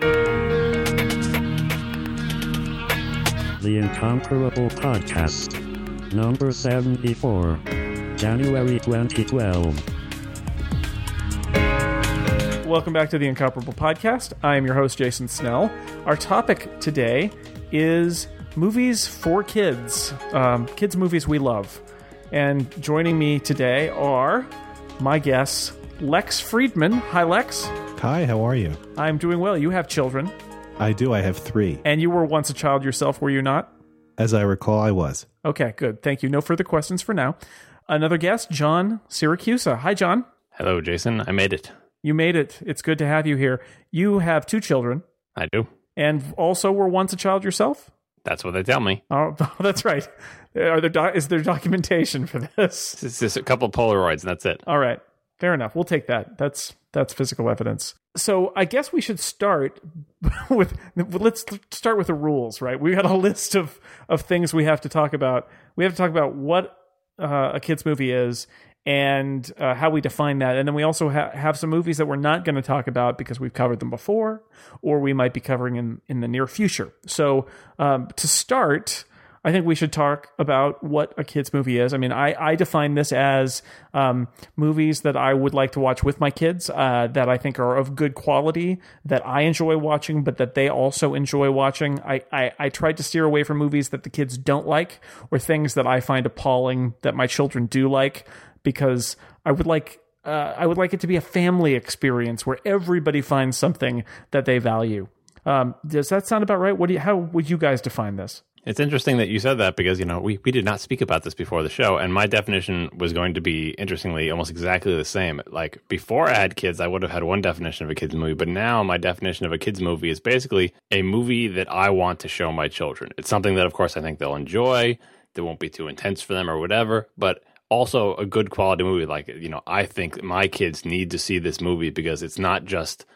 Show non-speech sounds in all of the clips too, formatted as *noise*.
The Incomparable Podcast. Number 74. January 2012. Welcome back to the Incomparable Podcast. I am your host, Jason Snell. Our topic today is movies for kids, um, kids' movies we love. And joining me today are my guests, Lex Friedman. Hi, Lex. Hi, how are you? I'm doing well. You have children, I do. I have three. and you were once a child yourself, were you not? As I recall, I was. Okay, good. Thank you. No further questions for now. Another guest, John Siracusa. Hi, John. Hello, Jason. I made it. You made it. It's good to have you here. You have two children, I do. and also were once a child yourself. That's what they tell me. Oh, *laughs* oh that's right. Are there doc- is there documentation for this? It's just a couple Polaroids, and that's it. All right, fair enough. We'll take that. That's that's physical evidence. So I guess we should start *laughs* with let's start with the rules, right? We got a list of of things we have to talk about. We have to talk about what uh, a kids movie is and uh, how we define that, and then we also ha- have some movies that we're not going to talk about because we've covered them before, or we might be covering in in the near future. So um, to start. I think we should talk about what a kids movie is. I mean, I, I define this as um, movies that I would like to watch with my kids uh, that I think are of good quality, that I enjoy watching, but that they also enjoy watching. I, I, I tried to steer away from movies that the kids don't like or things that I find appalling that my children do like because I would like uh, I would like it to be a family experience where everybody finds something that they value. Um, does that sound about right? What do you, how would you guys define this? It's interesting that you said that because, you know, we, we did not speak about this before the show, and my definition was going to be, interestingly, almost exactly the same. Like, before I had kids, I would have had one definition of a kids movie, but now my definition of a kids movie is basically a movie that I want to show my children. It's something that, of course, I think they'll enjoy, that won't be too intense for them or whatever, but also a good quality movie. Like, you know, I think my kids need to see this movie because it's not just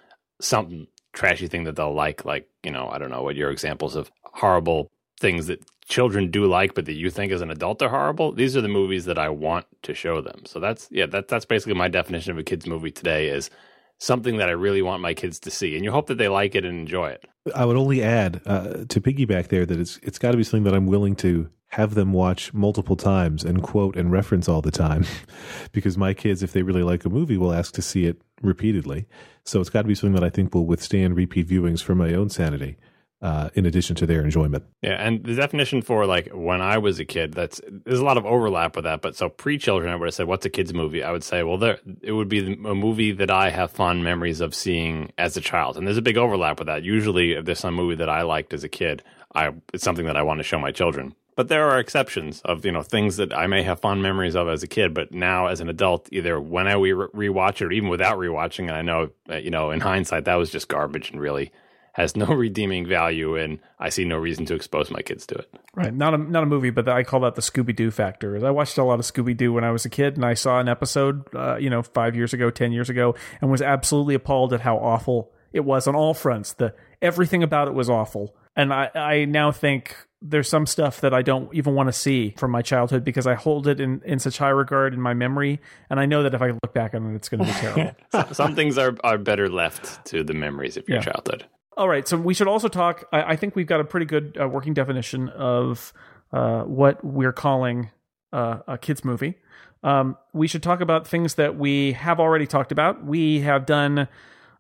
some trashy thing that they'll like, like, you know, I don't know what your examples of horrible things that children do like, but that you think as an adult are horrible. These are the movies that I want to show them. So that's yeah, that that's basically my definition of a kids movie today is something that I really want my kids to see, and you hope that they like it and enjoy it. I would only add uh, to piggyback there that it's it's got to be something that I'm willing to have them watch multiple times and quote and reference all the time, *laughs* because my kids, if they really like a movie, will ask to see it repeatedly. So it's got to be something that I think will withstand repeat viewings for my own sanity. Uh, in addition to their enjoyment, Yeah, and the definition for like when I was a kid, that's there's a lot of overlap with that. But so pre-children, I would have said, "What's a kids movie?" I would say, "Well, there it would be a movie that I have fond memories of seeing as a child." And there's a big overlap with that. Usually, if there's some movie that I liked as a kid, I it's something that I want to show my children. But there are exceptions of you know things that I may have fond memories of as a kid, but now as an adult, either when I re- rewatch it or even without rewatching, and I know you know in hindsight that was just garbage and really has no *laughs* redeeming value, and I see no reason to expose my kids to it. Right, not a not a movie, but I call that the Scooby Doo factor. I watched a lot of Scooby Doo when I was a kid, and I saw an episode, uh, you know, five years ago, ten years ago, and was absolutely appalled at how awful it was on all fronts. The everything about it was awful, and I I now think there's some stuff that I don't even want to see from my childhood because I hold it in, in such high regard in my memory, and I know that if I look back on it, it's going to be *laughs* terrible. Some things are, are better left to the memories of your Yeah. childhood. All right, so we should also talk. I, I think we've got a pretty good uh, working definition of uh, what we're calling uh, a kids movie. Um, we should talk about things that we have already talked about. We have done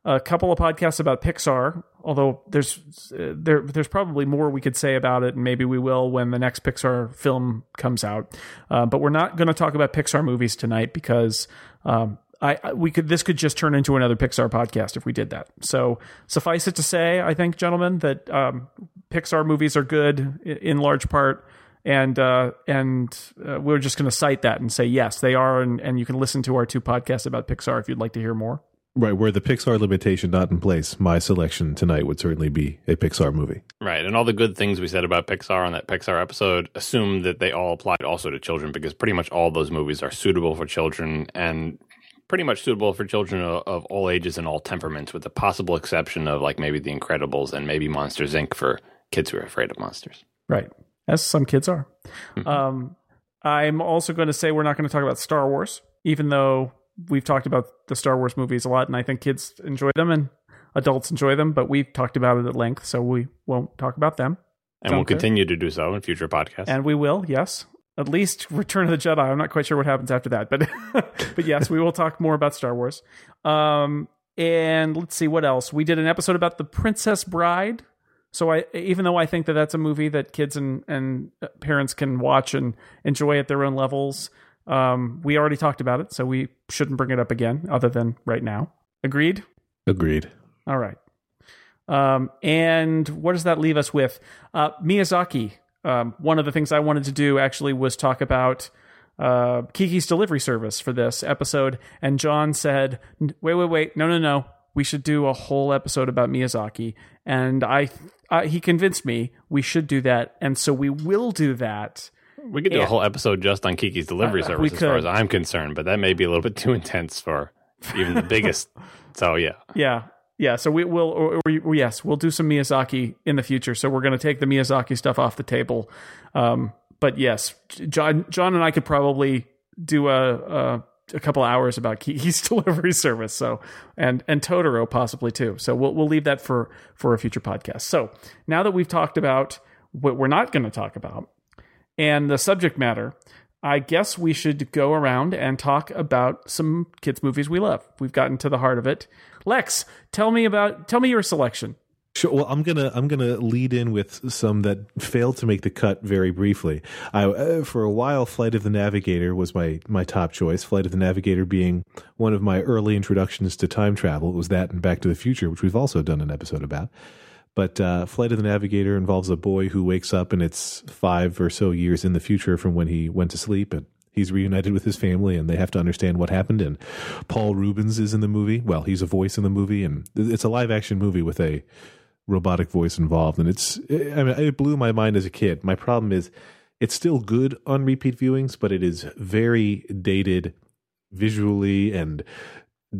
a couple of podcasts about Pixar, although there's uh, there there's probably more we could say about it, and maybe we will when the next Pixar film comes out. Uh, but we're not going to talk about Pixar movies tonight because um, I, I we could this could just turn into another Pixar podcast if we did that. So suffice it to say, I think, gentlemen, that um, Pixar movies are good i- in large part. And uh, and uh, we're just going to cite that and say yes, they are, and, and you can listen to our two podcasts about Pixar if you'd like to hear more. right where the Pixar limitation not in place, my selection tonight would certainly be a Pixar movie. Right. And all the good things we said about Pixar on that Pixar episode assume that they all applied also to children because pretty much all those movies are suitable for children and pretty much suitable for children of, of all ages and all temperaments, with the possible exception of like maybe The Incredibles and maybe Monsters Inc. for kids who are afraid of monsters. Right. As some kids are. Um, I'm also going to say we're not going to talk about Star Wars, even though we've talked about the Star Wars movies a lot, and I think kids enjoy them, and adults enjoy them, but we've talked about it at length, so we won't talk about them. And we'll Okay. continue to do so in future podcasts. And we will, yes. At least Return of the Jedi. I'm not quite sure what happens after that, but *laughs* but yes, we will talk more about Star Wars. Um, and let's see what else. We did an episode about the Princess Bride. So I, even though I think that that's a movie that kids and and parents can watch and enjoy at their own levels, um, we already talked about it, so we shouldn't bring it up again, other than right now. Agreed. Agreed. All right. Um, and what does that leave us with? Uh, Miyazaki. Um, one of the things I wanted to do actually was talk about uh, Kiki's delivery service for this episode. And John said, wait, wait, wait. No, no, no. We should do a whole episode about Miyazaki. And I, uh, he convinced me we should do that. And so we will do that. we could do yeah. a whole episode just on Kiki's delivery Uh, service, as far as I'm concerned, but that may be a little bit too *laughs* intense for even the biggest. so yeah, Yeah. Yeah, so we will, or, or, yes, we'll do some Miyazaki in the future. So we're going to take the Miyazaki stuff off the table. Um, but yes, John, John and I could probably do a, a, a couple hours about Kiki's *laughs* delivery service. So and and Totoro possibly too. So we'll we'll leave that for for a future podcast. So now that we've talked about what we're not going to talk about and the subject matter, I guess we should go around and talk about some kids movies we love. We've gotten to the heart of it. Lex, tell me about tell me your selection. Sure. Well, I'm gonna I'm gonna lead in with some that failed to make the cut very briefly. I uh, for a while, Flight of the Navigator was my my top choice. Flight of the Navigator being one of my early introductions to time travel. It was that and Back to the Future, which we've also done an episode about. But uh, Flight of the Navigator involves a boy who wakes up and it's five or so years in the future from when he went to sleep and he's reunited with his family and they have to understand what happened. And paul reubens is in the movie. Well he's a voice in the movie and it's a live action movie with a robotic voice involved. And it's eh, i mean it blew my mind as a kid. My problem is it's still good on repeat viewings but it is very dated visually and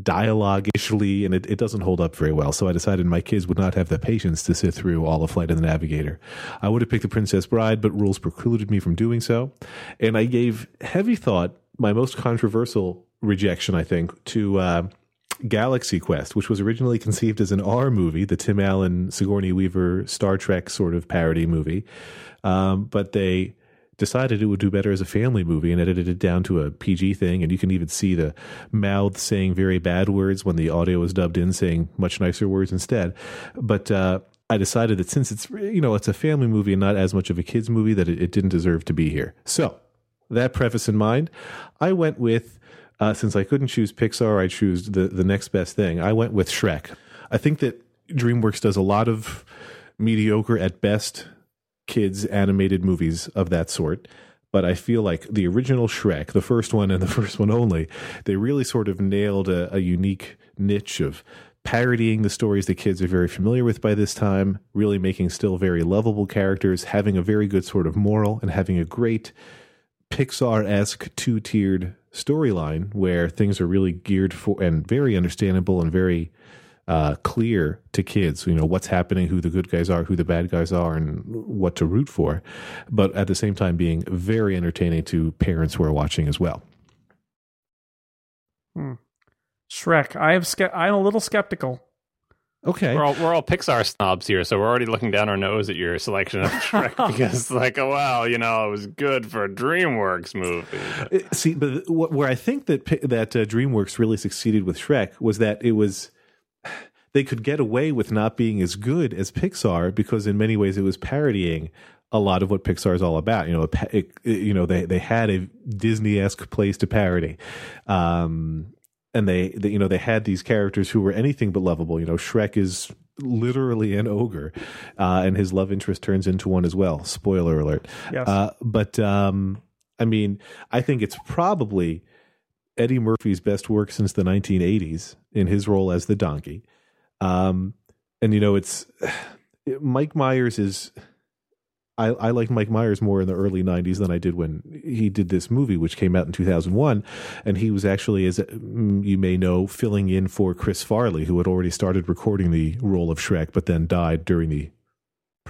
dialogue-ishly and it, it doesn't hold up very well. So i decided my kids would not have the patience to sit through all of flight of the navigator. I would have picked the princess bride but rules precluded me from doing so. And i gave heavy thought my most controversial rejection i think to uh, Galaxy Quest, which was originally conceived as an R movie, the Tim Allen, Sigourney Weaver Star Trek sort of parody movie, um, but they decided it would do better as a family movie and edited it down to a PG thing. And you can even see the mouth saying very bad words when the audio was dubbed in, saying much nicer words instead. But uh, I decided that since it's you know it's a family movie and not as much of a kids movie, that it, it didn't deserve to be here. So that preface in mind, I went with uh, since I couldn't choose Pixar, I chose the the next best thing. I went with Shrek. I think that DreamWorks does a lot of mediocre at best kids animated movies of that sort. But I feel like the original Shrek, the first one and the *laughs* first one only, they really sort of nailed a, a unique niche of parodying the stories the kids are very familiar with by this time, really making still very lovable characters, having a very good sort of moral, and having a great Pixar esque two tiered storyline where things are really geared for and very understandable and very uh, clear to kids. You know what's happening, who the good guys are, who the bad guys are, and what to root for. But at the same time, being very entertaining to parents who are watching as well. Shrek. I have ske- I'm a little skeptical. Okay. we're all we're all Pixar snobs here, so we're already looking down our nose at your selection of Shrek *laughs* because, like, oh wow, you know, it was good for a DreamWorks movie. Uh, See, but where I think that that uh, DreamWorks really succeeded with Shrek was that it was they could get away with not being as good as Pixar because in many ways it was parodying a lot of what Pixar is all about. You know, it, you know they they had a Disney esque place to parody. Um, and they, they, you know, they had these characters who were anything but lovable. You know, Shrek is literally an ogre, uh, and his love interest turns into one as well. Spoiler alert. Yes. Uh, but um, I mean, I think it's probably Eddie Murphy's best work since the 1980s in his role as the donkey. Um, and you know, it's *sighs* Mike Myers is. I, I liked Mike Myers more in the early 90s than I did when he did this movie, which came out in 2001. And he was actually, as mm, you may know, filling in for Chris Farley, who had already started recording the role of Shrek, but then died during the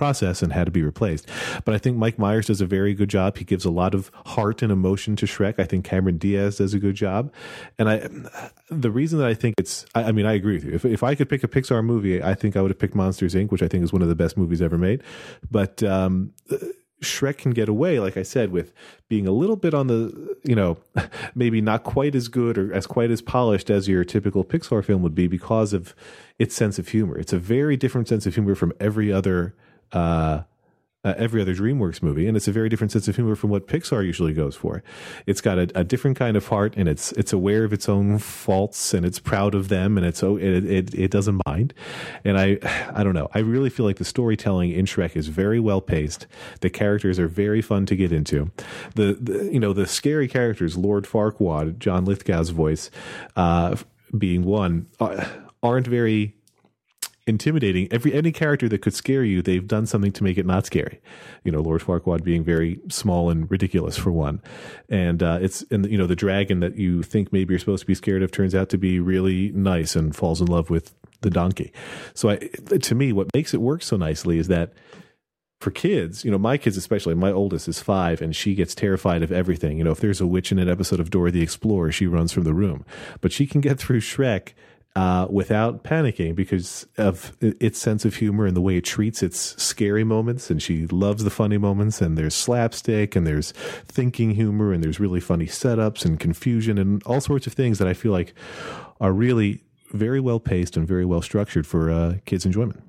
process and had to be replaced. But I think Mike Myers does a very good job. He gives a lot of heart and emotion to Shrek. I think Cameron Diaz does a good job. And I, the reason that I think it's, I, I mean, I agree with you. If, if I could pick a Pixar movie, I think I would have picked Monsters Inc., which I think is one of the best movies ever made. But, um, Shrek can get away, like I said, with being a little bit on the, you know, *laughs* maybe not quite as good or as quite as polished as your typical Pixar film would be because of its sense of humor. It's a very different sense of humor from every other uh, uh, every other DreamWorks movie, and it's a very different sense of humor from what Pixar usually goes for. It's got a, a different kind of heart, and it's it's aware of its own faults, and it's proud of them, and it's it, it it doesn't mind. And I *sighs* I don't know. I really feel like the storytelling in Shrek is very well paced. The characters are very fun to get into. The, the you know the scary characters, Lord Farquaad, John Lithgow's voice, uh, being one, uh, aren't very intimidating. Every any character that could scare you, they've done something to make it not scary. You know, Lord Farquaad being very small and ridiculous for one, and uh, it's and you know the dragon that you think maybe you're supposed to be scared of turns out to be really nice and falls in love with the donkey. So I, to me, what makes it work so nicely is that for kids, you know, my kids especially, my oldest is five and she gets terrified of everything. You know, if there's a witch in an episode of Dora the Explorer, she runs from the room. But she can get through Shrek uh, without panicking because of its sense of humor and the way it treats its scary moments. And she loves the funny moments. And there's slapstick and there's thinking humor and there's really funny setups and confusion and all sorts of things that I feel like are really very well paced and very well structured for uh, kids' enjoyment.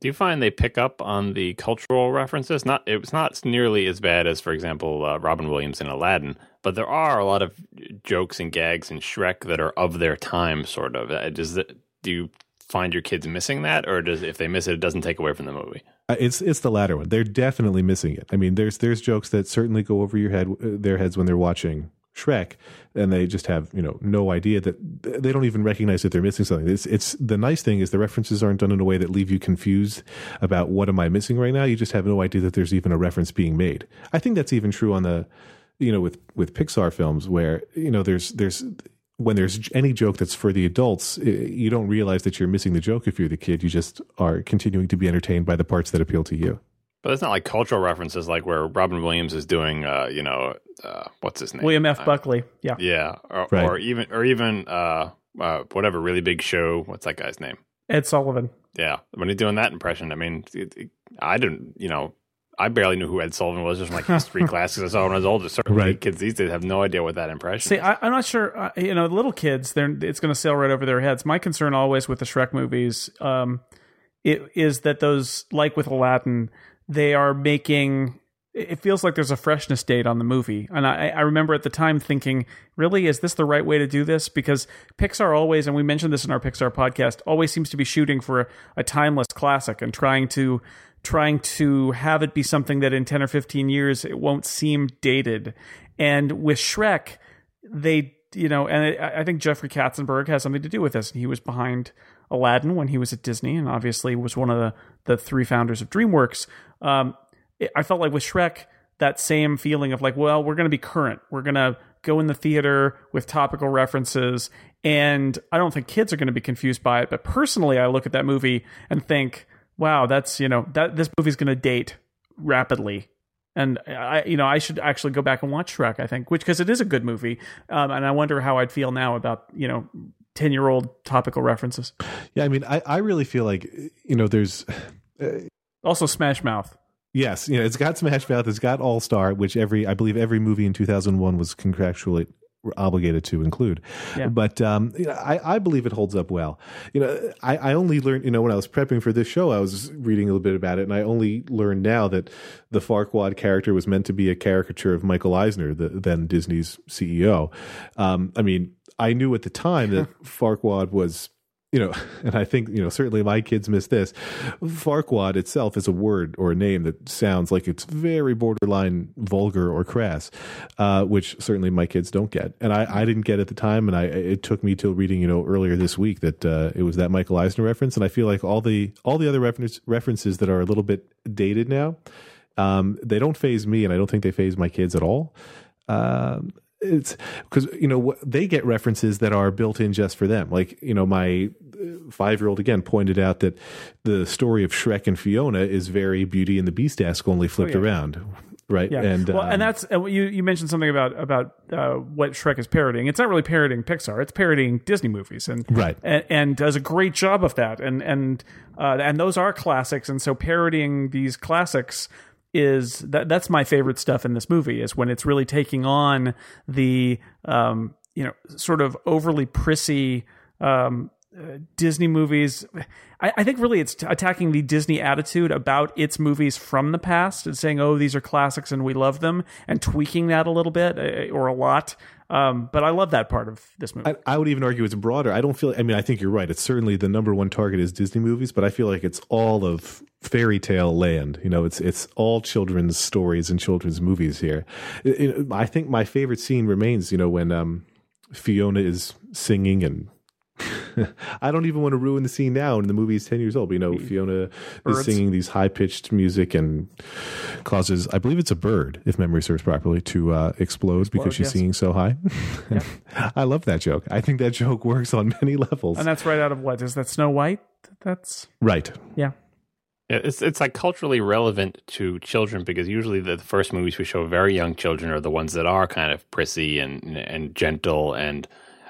Do you find they pick up on the cultural references? Not it was not nearly as bad as, for example, uh, Robin Williams in Aladdin, but there are a lot of jokes and gags in Shrek that are of their time, sort of. Uh, does it, do you find your kids missing that, or does if they miss it, it doesn't take away from the movie? Uh, it's it's the latter one. They're definitely missing it. I mean, there's there's jokes that certainly go over your head, uh, their heads when they're watching Shrek, and they just have you know no idea that they don't even recognize that they're missing something. It's it's the nice thing is the references aren't done in a way that leave you confused about what am I missing right now. You just have no idea that there's even a reference being made. I think that's even true on the you know with with Pixar films where you know there's there's when there's any joke that's for the adults, you don't realize that you're missing the joke if you're the kid. You just are continuing to be entertained by the parts that appeal to you. But it's not like cultural references, like where Robin Williams is doing, uh, you know, uh, what's his name? William F. Buckley. Yeah, yeah, or, right. or even, or even, uh, uh, whatever really big show. What's that guy's name? Ed Sullivan. Yeah, when he's doing that impression, I mean, it, it, I didn't, you know, I barely knew who Ed Sullivan was just from like history *laughs* classes I saw when I was older. Certainly, right. kids these days have no idea what that impression. See, is. I, am not sure. Uh, you know, little kids, they're it's going to sail right over their heads. My concern always with the Shrek movies, um, it, is that those, like with Aladdin, they are making. It feels like there's a freshness date on the movie, and I, I remember at the time thinking, "Really, is this the right way to do this?" Because Pixar always, and we mentioned this in our Pixar podcast, always seems to be shooting for a, a timeless classic and trying to trying to have it be something that in 10 or 15 years it won't seem dated. And with Shrek, they, you know, and I think Jeffrey Katzenberg has something to do with this. He was behind Aladdin when he was at Disney and obviously was one of the, the three founders of DreamWorks. Um, I felt like with Shrek, that same feeling of like, well, we're going to be current. We're going to go in the theater with topical references. And I don't think kids are going to be confused by it. But personally, I look at that movie and think, wow, that's you know that this movie's going to date rapidly. And I, you know, I should actually go back and watch Shrek. I think, which because it is a good movie, um, and I wonder how I'd feel now about you know ten year old topical references. Yeah, I mean, I, I really feel like you know, there's uh, also Smash Mouth. Yes, you know, it's got Smash Mouth, it's got All Star, which every I believe every movie in 2001 was contractually obligated to include. Yeah. But um, you know, I, I believe it holds up well. You know, I, I only learned, you know, when I was prepping for this show, I was reading a little bit about it, and I only learned now that the Farquaad character was meant to be a caricature of Michael Eisner, the, then Disney's CEO. Um, I mean, I knew at the time that *laughs* Farquaad was you know, *laughs* and I think, you know, certainly my kids miss this. Farquaad itself is a word or a name that sounds like it's very borderline vulgar or crass, uh, which certainly my kids don't get. And I, I didn't get at the time. And I, it took me till reading, you know, earlier this week that, uh, it was that Michael Eisner reference. And I feel like all the, all the other reference, references that are a little bit dated now, um, they don't phase me and I don't think they phase my kids at all. Um, it's because you know they get references that are built in just for them. Like you know, my five year old again pointed out that the story of Shrek and Fiona is very Beauty and the Beast esque, only flipped Oh, yeah. around, right? Yeah, And well, um, and that's you you mentioned something about about uh, what Shrek is parodying. It's not really parodying Pixar; it's parodying Disney movies, and Right. and, and does a great job of that. And and uh, and those are classics, and so parodying these classics is that that's my favorite stuff in this movie is when it's really taking on the um, you know sort of overly prissy um, Disney movies. I, I think really it's t- attacking the Disney attitude about its movies from the past and saying, "Oh, these are classics and we love them," and tweaking that a little bit uh, or a lot. Um, but I love that part of this movie. I, I would even argue it's broader. I don't feel. I mean, I think you're right. It's certainly the number one target is Disney movies, but I feel like it's all of fairy tale land. You know, it's it's all children's stories and children's movies here. It- it- I think my favorite scene remains. You know, when um, Fiona is singing and. *laughs* I don't even want to ruin the scene now. And the movie is ten years old. But, you know, Fiona Birds. is singing these high pitched music and causes, I believe it's a bird, if memory serves properly, to uh, explode, because she's yes. singing so high. *laughs* *laughs* I love that joke. I think that joke works on many levels. and that's right out of what is that Snow White? That's right. yeah. Yeah, It's it's like culturally relevant to children because usually the first movies we show very young children are the ones that are kind of prissy and and gentle and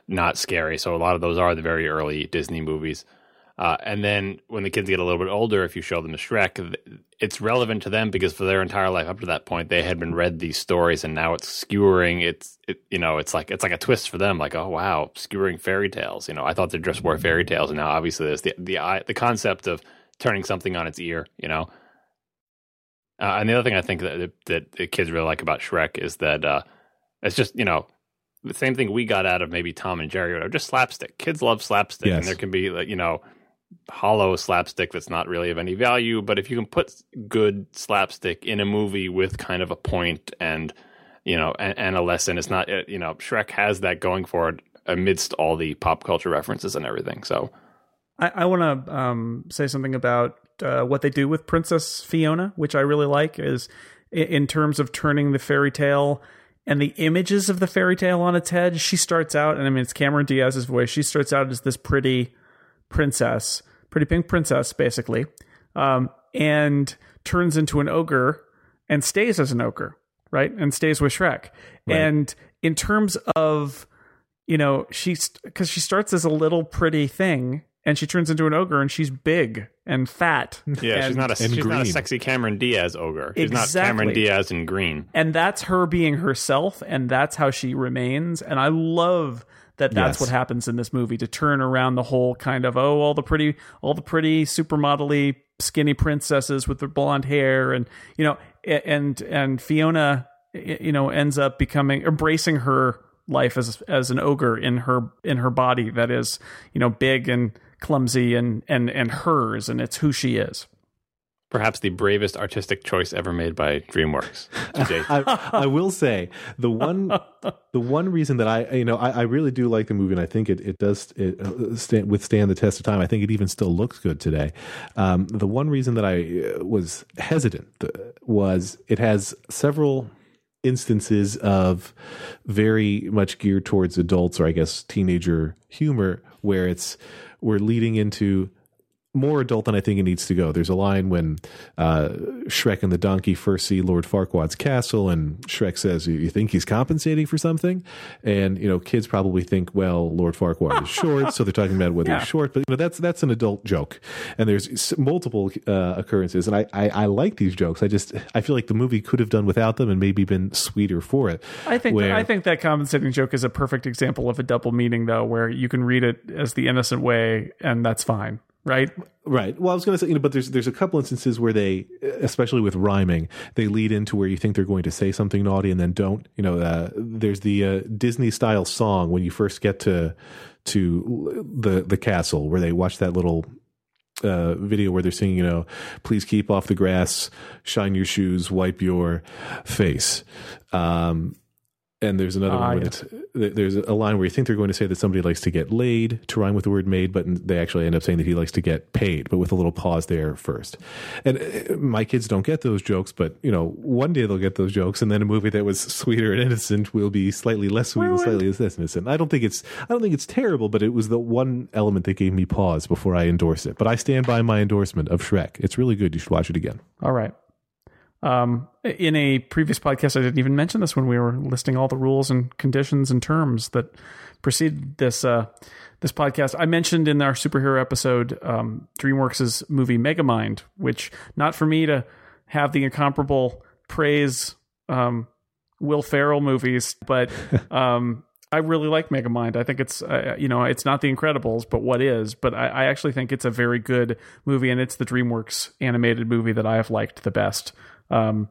not scary. So a lot of those are the very early Disney movies. Uh, and then when the kids get a little bit older, if you show them the Shrek, it's relevant to them because for their entire life up to that point, they had been read these stories, and now it's skewering. It's it, you know, it's like it's like a twist for them. Like, oh wow, skewering fairy tales. You know, I thought they just were fairy tales, and now obviously there's the the the concept of turning something on its ear. You know, uh, and the other thing I think that that the kids really like about Shrek is that uh, it's just you know the same thing we got out of maybe Tom and Jerry, or just slapstick. Kids love slapstick, Yes. and there can be like you know hollow slapstick that's not really of any value. But if you can put good slapstick in a movie with kind of a point and you know and, and a lesson, it's not you know Shrek has that going for it amidst all the pop culture references and everything. So I, I want to um, say something about uh, what they do with Princess Fiona, which I really like, is in, in terms of turning the fairy tale and the images of the fairy tale on its head. She starts out, and I mean, it's Cameron Diaz's voice. She starts out as this pretty princess, pretty pink princess, basically, um, and turns into an ogre and stays as an ogre, right? And stays with Shrek. And in terms of you know, she's because she starts as a little pretty thing and she turns into an ogre and she's big and fat. yeah, she's not a and she's not a sexy Cameron Diaz ogre. She's not Cameron Diaz in green. and that's her being herself and that's how she remains and i love that that's Yes. what happens in this movie to turn around the whole kind of oh all the pretty all the pretty supermodel skinny princesses with their blonde hair and you know and and fiona you know ends up becoming embracing her life as as an ogre in her in her body that is you know big and clumsy and and and hers and it's who she is Perhaps the bravest artistic choice ever made by DreamWorks. *laughs* I, I will say the one *laughs* the one reason that I you know I, I really do like the movie and I think it it does it uh, stand, withstand the test of time. I think it even still looks good today. Um, the one reason that I uh, was hesitant uh, was it has several instances of very much geared towards adults or I guess teenager humor where it's we're leading into more adult than I think it needs to go. There's a line when uh, Shrek and the donkey first see Lord Farquaad's castle, and Shrek says, "You- "You think he's compensating for something?" And you know, kids probably think, "Well, Lord Farquaad is *laughs* short," so they're talking about whether Yeah. he's short. But you know, that's that's an adult joke, and there's multiple uh, occurrences. And I, I I like these jokes. I just I feel like the movie could have done without them and maybe been sweeter for it. I think Where- I think that compensating joke is a perfect example of a double meaning, though, where you can read it as the innocent way, and that's fine, right? Right. Well, I was going to say, you know, but there's there's a couple instances where they, especially with rhyming, they lead into where you think they're going to say something naughty and then don't. You know, uh, there's the uh, Disney style song when you first get to to the the castle where they watch that little uh, video where they're singing, you know, please keep off the grass, shine your shoes, wipe your face. Um, and there's another Ah, one where yes. it's, there's a line where you think they're going to say that somebody likes to get laid to rhyme with the word made, but they actually end up saying that he likes to get paid, but with a little pause there first. And uh, my kids don't get those jokes, but you know, one day they'll get those jokes, and then a movie that was *laughs* sweeter and innocent will be slightly less sweet and slightly less innocent. I don't think it's I don't think it's terrible, but it was the one element that gave me pause before I endorse it. But I stand by my endorsement of Shrek. It's really good. You should watch it again. All right. Um, in a previous podcast, I didn't even mention this when we were listing all the rules and conditions and terms that precede this uh, this podcast. I mentioned in our superhero episode um, DreamWorks' movie Megamind, which not for me to have the incomparable praise um, Will Ferrell movies, but *laughs* um, I really like Megamind. I think it's uh, you know it's not The Incredibles, but what is? But I, I actually think it's a very good movie, and it's the DreamWorks animated movie that I have liked the best. Um,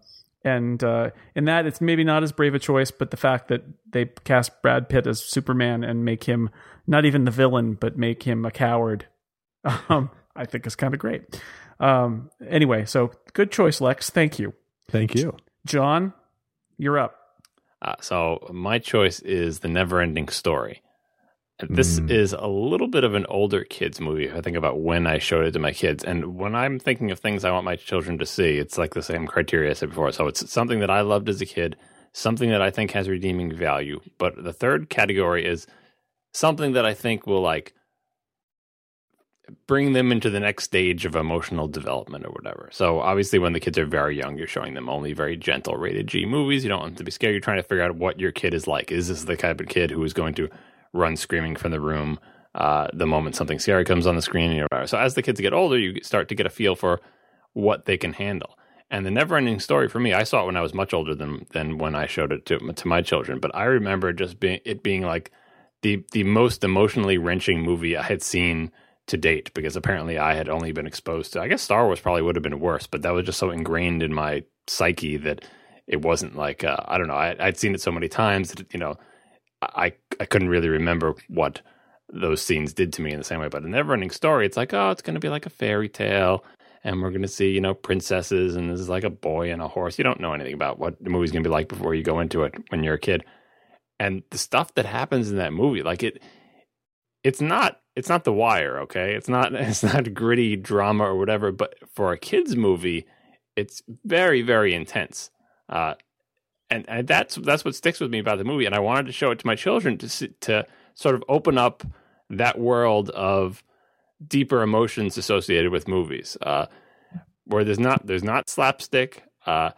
and uh, in that, it's maybe not as brave a choice, but the fact that they cast Brad Pitt as Superman and make him not even the villain, but make him a coward, *laughs* um, I think is kind of great. Um, anyway, so good choice, Lex. Thank you, Thank you. John. You're up. Uh, so my choice is the Never-Ending Story. This Mm. is a little bit of an older kids movie. I think about when I showed it to my kids, and when I'm thinking of things I want my children to see, it's like the same criteria I said before. So it's something that I loved as a kid, something that I think has redeeming value. But the third category is something that I think will like bring them into the next stage of emotional development or whatever. So obviously when the kids are very young, you're showing them only very gentle rated G movies. You don't want them to be scared. You're trying to figure out what your kid is like. Is this the type of kid who is going to run screaming from the room uh, the moment something scary comes on the screen? So as the kids get older, you start to get a feel for what they can handle. And the never ending story for me, I saw it when I was much older than than when I showed it to to my children. But I remember just being it being like the the most emotionally wrenching movie I had seen to date because apparently I had only been exposed to I guess Star Wars probably would have been worse, but that was just so ingrained in my psyche that it wasn't like uh, I don't know I, I'd seen it so many times that you know I I couldn't really remember what those scenes did to me in the same way. But a never ending story, it's like oh, it's going to be like a fairy tale. And we're going to see, you know, princesses, and this is like a boy and a horse. You don't know anything about what the movie's going to be like before you go into it when you're a kid. And the stuff that happens in that movie, like it, it's not it's not the wire okay it's not *laughs* it's not gritty drama or whatever but for a kids movie it's very very intense uh and, and that's that's what sticks with me about the movie and i wanted to show it to my children to see, to sort of open up that world of deeper emotions associated with movies uh where there's not there's not slapstick uh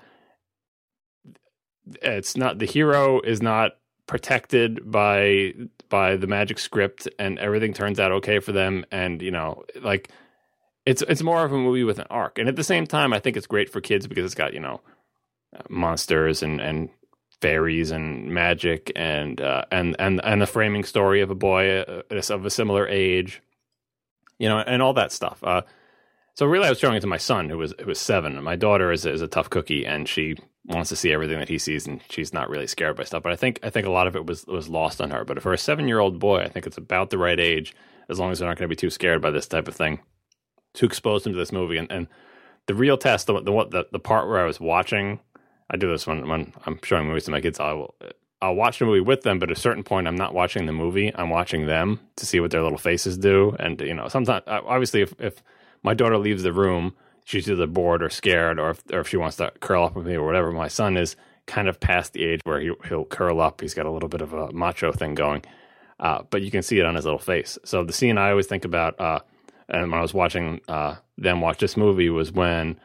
it's not the hero is not protected by by the magic script and everything turns out okay for them and you know like it's it's more of a movie with an arc and at the same time i think it's great for kids because it's got you know monsters and and fairies and magic and uh, and and and the framing story of a boy uh, of a similar age you know and all that stuff. Uh so really i was showing it to my son who was who was 7 and my daughter is is a tough cookie and she wants to see everything that he sees and she's not really scared by stuff. But i think i think a lot of it was was lost on her. But for a 7 year old boy i think it's about the right age as long as they're not going to be too scared by this type of thing to expose them to this movie. And and the real test the the the, the part where i was watching i do this when when i'm showing movies to my kids i will I'll watch the movie with them, but at a certain point, I'm not watching the movie. I'm watching them to see what their little faces do. And, you know, sometimes, obviously, if, if my daughter leaves the room, she's either bored or scared, or if, or if she wants to curl up with me or whatever. My son is kind of past the age where he, he'll curl up. He's got a little bit of a macho thing going, uh, but you can see it on his little face. So the scene I always think about, uh, and when I was watching uh, them watch this movie, was when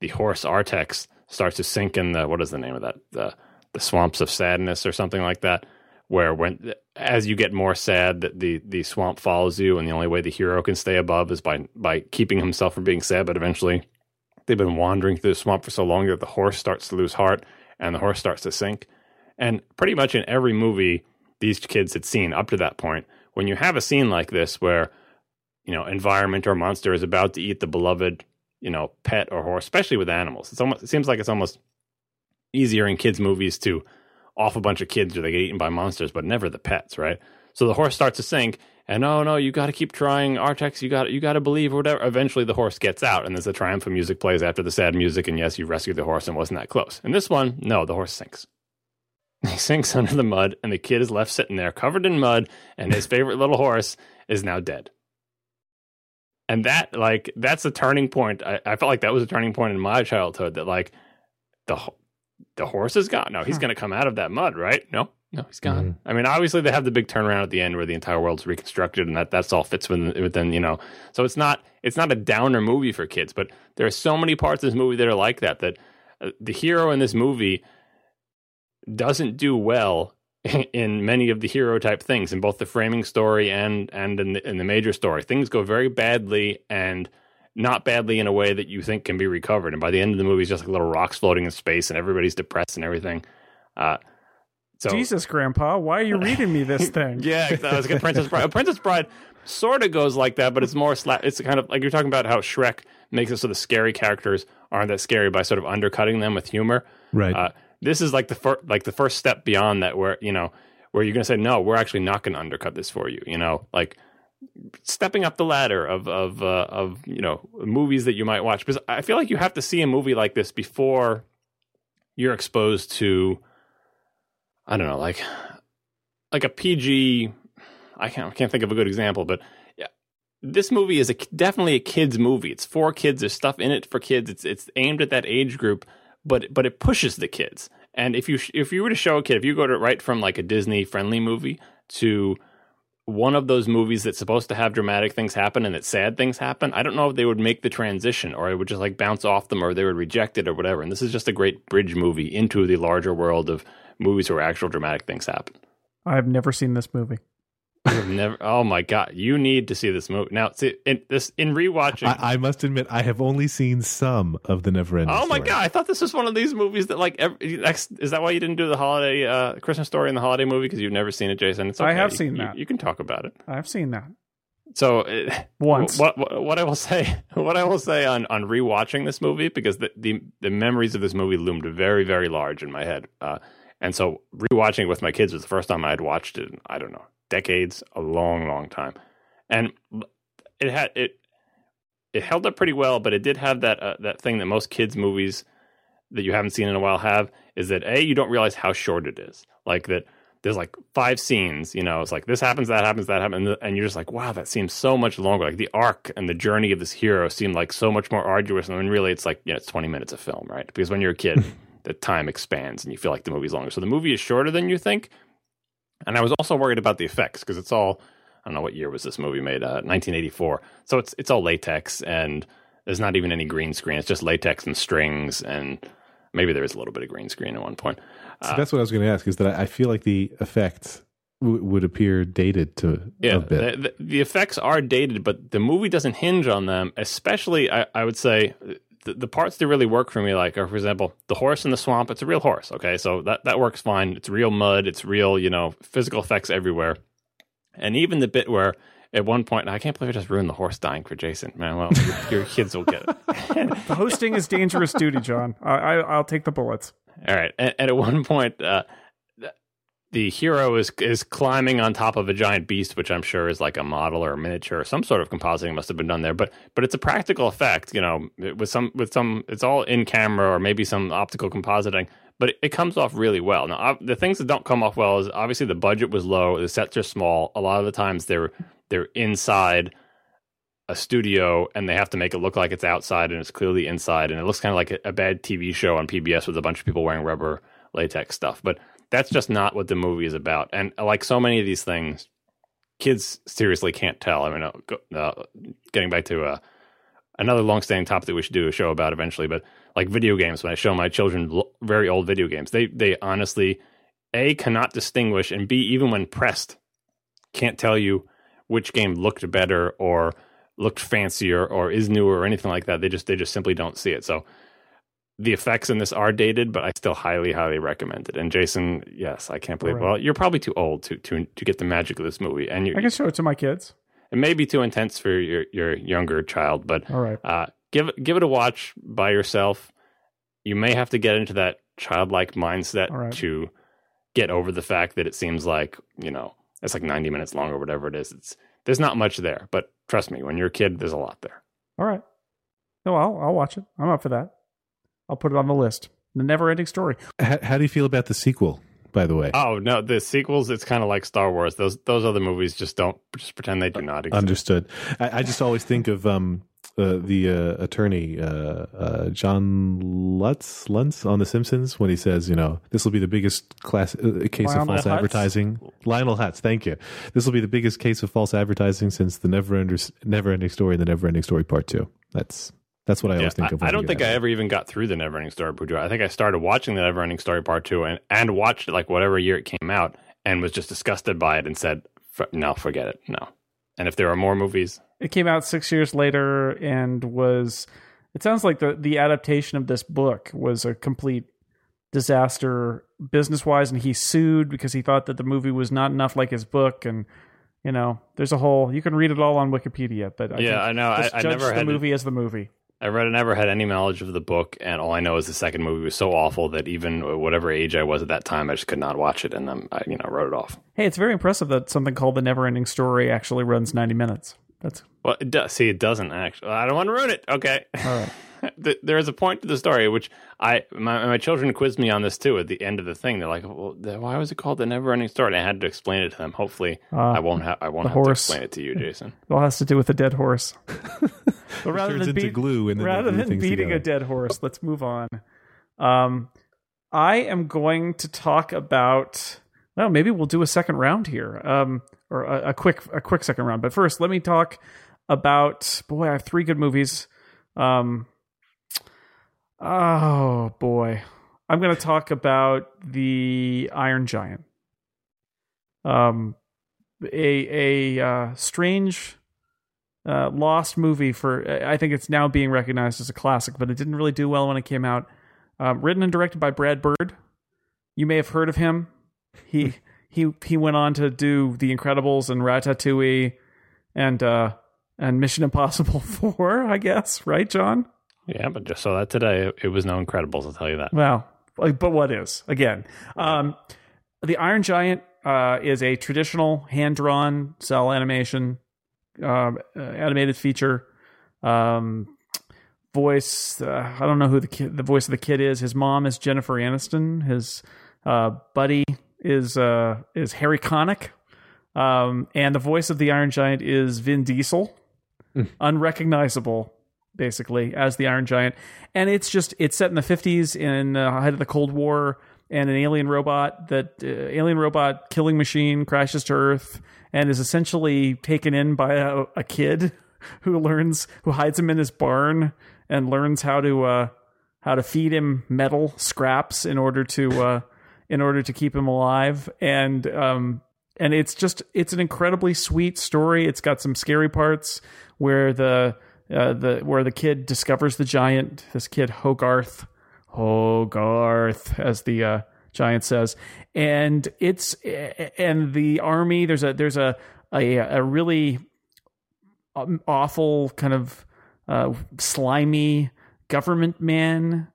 the horse Artax starts to sink in the what is the name of that? The the swamps of sadness or something like that where when as you get more sad that the the swamp follows you and the only way the hero can stay above is by by keeping himself from being sad. But eventually they've been wandering through the swamp for so long that the horse starts to lose heart and the horse starts to sink. And pretty much in every movie these kids had seen up to that point when you have a scene like this where you know environment or monster is about to eat the beloved you know pet or horse especially with animals it's almost it seems like it's almost easier in kids movies to off a bunch of kids or they get eaten by monsters, but never the pets, right? So the horse starts to sink, and oh no, you got to keep trying, Artax. You got you got to believe or whatever. Eventually, the horse gets out, and there's a triumphant music plays after the sad music, and yes, you rescued the horse and wasn't that close. In this one, no, the horse sinks. *laughs* He sinks under the mud, and the kid is left sitting there covered in mud, and his favorite little horse is now dead. And that, like, that's a turning point. I, I felt like that was a turning point in my childhood. That like the the horse is gone. No, he's Huh. going to come out of that mud, right? No, no, he's gone. I mean, obviously they have the big turnaround at the end where the entire world's reconstructed, and that that's all fits within, within you know. So it's not it's not a downer movie for kids, but there are so many parts of this movie that are like that. That uh, the hero in this movie doesn't do well *laughs* in many of the hero type things in both the framing story and and in the, in the major story. Things go very badly and not badly in a way that you think can be recovered. And by the end of the movie, it's just like little rocks floating in space, and everybody's depressed and everything. Uh, so Jesus, Grandpa, why are you reading me this *laughs* thing? yeah, that was like a Princess Bride. Princess Bride sort of goes like that, but it's more slap. It's kind of like you're talking about how Shrek makes it so the scary characters aren't that scary by sort of undercutting them with humor. Right. Uh, this is like the first, like the first step beyond that, where you know, where you're going to say, no, we're actually not going to undercut this for you. You know, like stepping up the ladder of of uh, of you know movies that you might watch. Because I feel like you have to see a movie like this before you're exposed to, I don't know, like like a PG. I can't I can't think of a good example, but this movie is a definitely a kids movie. It's for kids. There's stuff in it for kids. It's it's aimed at that age group, but but it pushes the kids. And if you if you were to show a kid, if you go to right from like a Disney friendly movie to one of those movies that's supposed to have dramatic things happen and that sad things happen, I don't know if they would make the transition or it would just like bounce off them or they would reject it or whatever. And this is just a great bridge movie into the larger world of movies where actual dramatic things happen. I've never seen this movie. You've never. Oh my god! You need to see this movie now. See in this in rewatching. I, I must admit, I have only seen some of the Neverending. oh my Story. god! I thought this was one of these movies that like. Every, next, is that why you didn't do the holiday uh, Christmas story in the holiday movie because you've never seen it, Jason? It's I have seen you- that. You can talk about it. I've seen that So uh, once. what, what what I will say *laughs* what I will say on on rewatching this movie because the the, the memories of this movie loomed very very large in my head. Uh, and so rewatching it with my kids was the first time I had watched it in I don't know decades, a long long time, and it had it it held up pretty well, but it did have that uh, that thing that most kids movies that you haven't seen in a while have is that a you don't realize how short it is, like that there's like five scenes, you know, it's like this happens, that happens, that happens, and, you're just like, wow, that seems so much longer. Like the arc and the journey of this hero seemed like so much more arduous, and when really it's like, yeah, it's 20 minutes of film, right? Because when you're a kid, *laughs* the time expands and you feel like the movie's longer. So the movie is shorter than you think. And I was also worried about the effects because it's all, I don't know what year was this movie made, uh, 1984. So it's it's all latex and there's not even any green screen. It's just latex and strings and maybe there is a little bit of green screen at one point. So that's what I was going to ask. Is that I feel like the effects w- would appear dated to Yeah, a bit. the, the, the effects are dated, but the movie doesn't hinge on them. Especially, I, I would say the, the parts that really work for me, like are for example, the horse in the swamp. It's a real horse, okay, so that that works fine. It's real mud. It's real, you know, physical effects everywhere, and even the bit where. At one point, I can't believe I just ruined the horse dying for Jason. Man, well, your, your kids will get it. *laughs* The hosting is dangerous duty, John. I, I, I'll take the bullets. All right, and, and at one point, uh, the- hero is is climbing on top of a giant beast, which I'm sure is like a model or a miniature, or some sort of compositing must have been done there. But but it's a practical effect, you know, with some with some. It's all in camera or maybe some optical compositing, but it, it comes off really well. Now, ob- the things that don't come off well is obviously the budget was low, the sets are small. A lot of the times they're they're inside a studio and they have to make it look like it's outside and it's clearly inside and it looks kind of like a, a bad TV show on PBS with a bunch of people wearing rubber latex stuff. But that's just not what the movie is about. And like so many of these things, kids seriously can't tell. I mean, uh, uh, getting back to uh, another long-standing topic that we should do a show about eventually, but like video games. When I show my children very old video games, they they honestly a cannot distinguish, and b even when pressed, can't tell you which game looked better or looked fancier or is newer or anything like that. They just they just simply don't see it. So the effects in this are dated, but I still highly highly recommend it. And Jason, yes, I can't believe. Right. Well, you're probably too old to to to get the magic of this movie, and you, I can show it to my kids. it may be too intense for your your younger child, but All right. uh, give give it a watch by yourself. You may have to get into that childlike mindset right. to get over the fact that it seems like you know it's like 90 minutes long or whatever it is. It's there's not much there, but trust me, when you're a kid, there's a lot there. All right. No, I'll I'll watch it. I'm up for that. I'll put it on the list. The never ending story. How, how do you feel about the sequel, by the way. Oh no, the sequels. It's kind of like Star Wars. Those those other movies just don't just pretend they do not exist. Understood. I, I just always think of um, uh, the uh, attorney uh, uh, John Lutz Lutz on The Simpsons when he says, you know, this will be the biggest class uh, case Lionel of false Hutz? advertising. Lionel Hutz, thank you. This will be the biggest case of false advertising since the Never Ender, Never Ending Story and the Never Ending Story Part Two. That's that's what I Yeah, always think I, of. I when don't think have I ever even got through the Neverending Story Part Two. I think I started watching the Neverending Story Part Two and and watched it like whatever year it came out and was just disgusted by it and said, "No, forget it, no." And if there are more movies, It came out six years later and was. It sounds like the the adaptation of this book was a complete disaster business wise, and he sued because he thought that the movie was not enough like his book. And you know, there's a whole. You can read it all on Wikipedia, but I Yeah, think I know. I- just I judge never the had to- movie as the movie. I read I never had any knowledge of the book, and all I know is the second movie was so awful that even whatever age I was at that time, I just could not watch it, and then I you know wrote it off. Hey, it's very impressive that something called the Never Ending Story actually runs 90 minutes. That's Well, it does. See, it doesn't actually. I don't want to ruin it. Okay. all right. *laughs* Th- there is a point to the story which I my, my children quizzed me on this too at the end of the thing. They're like, "Well, th- why was it called the Never Ending Story?" And I had to explain it to them. Hopefully, I won't have I won't the have to horse. explain it to you, *laughs* Jason. It all has to do with a dead horse. *laughs* but rather than into beat- glue and then rather than things beating a dead horse, let's move on. Um, I am going to talk about. Well, maybe we'll do a second round here, um, or a, a quick a quick second round. But first, let me talk about. Boy, I have three good movies. Um, oh boy, I'm going to talk about the Iron Giant. Um, a a uh, strange uh, lost movie for I think it's now being recognized as a classic, but it didn't really do well when it came out. Um, written and directed by Brad Bird. You may have heard of him. He *laughs* he he went on to do The Incredibles and Ratatouille and uh, and Mission Impossible *laughs* Four, I guess, right, John? Yeah, but just saw that today. It, was no Incredibles. I'll tell you that. Well, like, but what is again? Um, the Iron Giant uh, is a traditional hand-drawn cel animation um, uh, animated feature. Um, voice, uh, I don't know who the kid, the voice of the kid is. His mom is Jennifer Aniston. His uh, buddy is uh, is Harry Connick, um, and the voice of the Iron Giant is Vin Diesel, unrecognizable basically as the Iron Giant. And it's just it's set in the 50s in the height of the Cold War and an alien robot that uh, alien robot killing machine crashes to Earth and is essentially taken in by a, a kid *laughs* who learns who hides him in his barn and learns how to uh, how to feed him metal scraps in order to uh, in order to keep him alive and um, and it's just it's an incredibly sweet story. It's got some scary parts where the uh, the where the kid discovers the giant. This kid Hogarth, Hogarth, as the uh, giant says, and it's and the army. There's a there's a a, a really um, awful kind of uh, slimy government man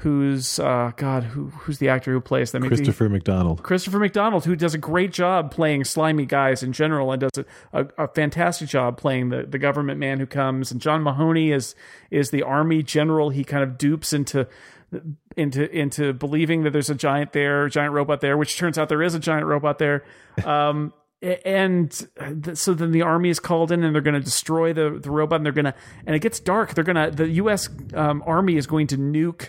who's uh, God who who's the actor who plays them Christopher McDonald. Christopher McDonald, who does a great job playing slimy guys in general, and does a, a, a fantastic job playing the, the government man who comes. And John Mahoney is is the army general. He kind of dupes into into into believing that there's a giant there, a giant robot there, which turns out there is a giant robot there. Um, and so then the army is called in and they're going to destroy the, the robot and they're going to and it gets dark they're going to the us um, army is going to nuke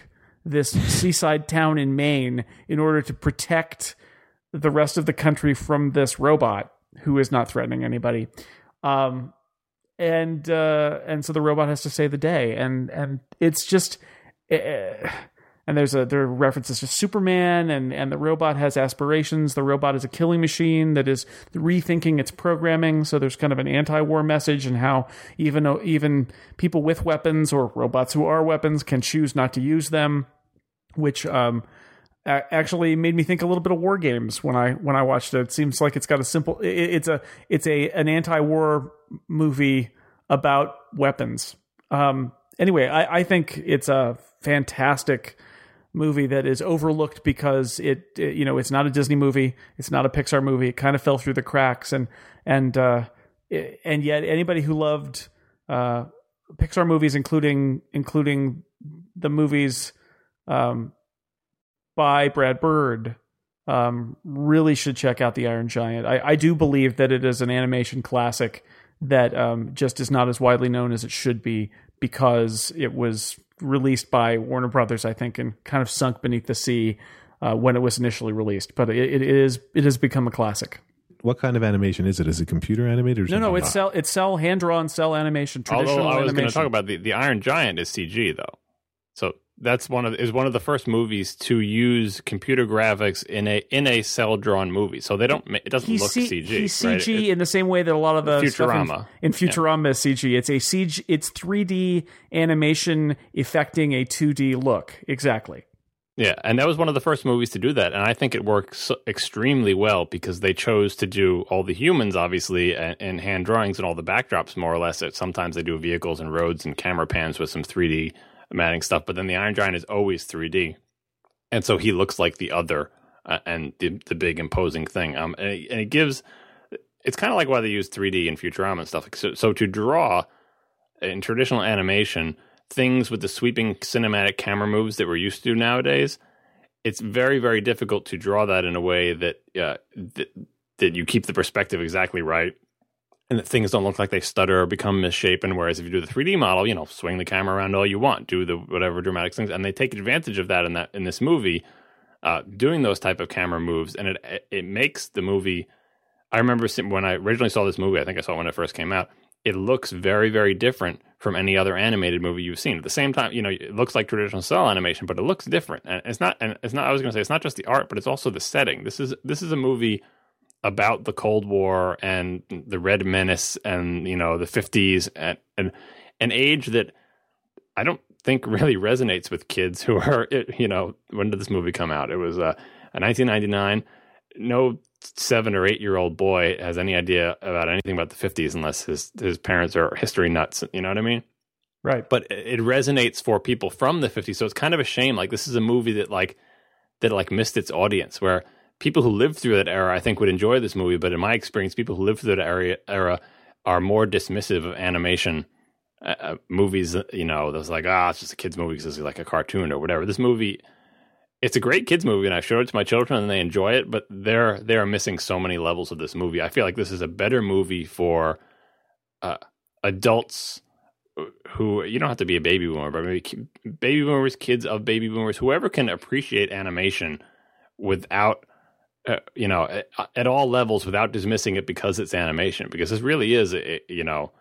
this seaside town in maine in order to protect the rest of the country from this robot who is not threatening anybody um, and uh, and so the robot has to save the day and and it's just uh, and there's a there are references to Superman and and the robot has aspirations. The robot is a killing machine that is rethinking its programming. So there's kind of an anti-war message and how even even people with weapons or robots who are weapons can choose not to use them, which um actually made me think a little bit of war games when I when I watched it. It seems like it's got a simple it, it's a it's a an anti-war movie about weapons. Um anyway, I, I think it's a fantastic movie that is overlooked because it, it- you know it's not a Disney movie, it's not a Pixar movie. It kind of fell through the cracks, and and uh, i- and yet anybody who loved uh, Pixar movies, including including the movies um, by Brad Bird, um, really should check out the Iron Giant. I, I do believe that it is an animation classic that um, just is not as widely known as it should be because it was released by Warner Brothers, I think, and kind of sunk beneath the sea uh, when it was initially released. But it, it is it has become a classic. What kind of animation is it? Is it computer animated? Or No, no, something? it's cel it's cel hand drawn cel animation. Traditional Although I was going to talk about the, the Iron Giant is CG though, so that's one of is one of the first movies to use computer graphics in a in a cel drawn movie. So they don't it doesn't He's, look C- CG. he's right? CG It- in the same way that a lot of the stuff in- Futurama. in, Futurama is CG. It's a CG. It's 3D animation affecting a 2D look. Exactly. Yeah, and that was one of the first movies to do that, and I think it works extremely well because they chose to do all the humans, obviously, and, and hand drawings and all the backdrops, more or less. Sometimes they do vehicles and roads and camera pans with some 3D matting stuff, but then the Iron Giant is always 3D, and so he looks like the other uh, and the the big imposing thing. Um, and it, and it gives it's kind of like why they use 3D in Futurama and stuff. So, so to draw in traditional animation things with the sweeping cinematic camera moves that we're used to nowadays, it's very very difficult to draw that in a way that uh, that, that you keep the perspective exactly right. And that things don't look like they stutter or become misshapen. Whereas if you do the 3D model, you know, swing the camera around all you want, do the whatever dramatic things, and they take advantage of that in that in this movie, uh, doing those type of camera moves, and it it makes the movie I remember when I originally saw this movie, I think I saw it when it first came out. It looks very, very different from any other animated movie you've seen. At the same time, you know, it looks like traditional cel animation, but it looks different. And it's not. And it's not. I was going to say it's not just the art, but it's also the setting. This is this is a movie about the Cold War and the Red Menace and you know the fifties and, and an age that I don't think really resonates with kids who are *laughs* you know when did this movie come out? It was uh, 1999. No seven or eight year old boy has any idea about anything about the 50s unless his his parents are history nuts. You know what I mean? Right. But it resonates for people from the 50s. So it's kind of a shame. Like this is a movie that like that like missed its audience. Where people who lived through that era, I think, would enjoy this movie. But in my experience, people who lived through that area era are more dismissive of animation uh, uh, movies. You know, that's like ah, it's just a kids movie because it's like a cartoon or whatever. This movie it's a great kids movie and I showed it to my children and they enjoy it, but they're they're missing so many levels of this movie. I feel like this is a better movie for uh, adults who you don't have to be a baby boomer, but maybe baby boomers, kids of baby boomers, whoever can appreciate animation without uh, you know at, at all levels without dismissing it because it's animation because this really is a, you know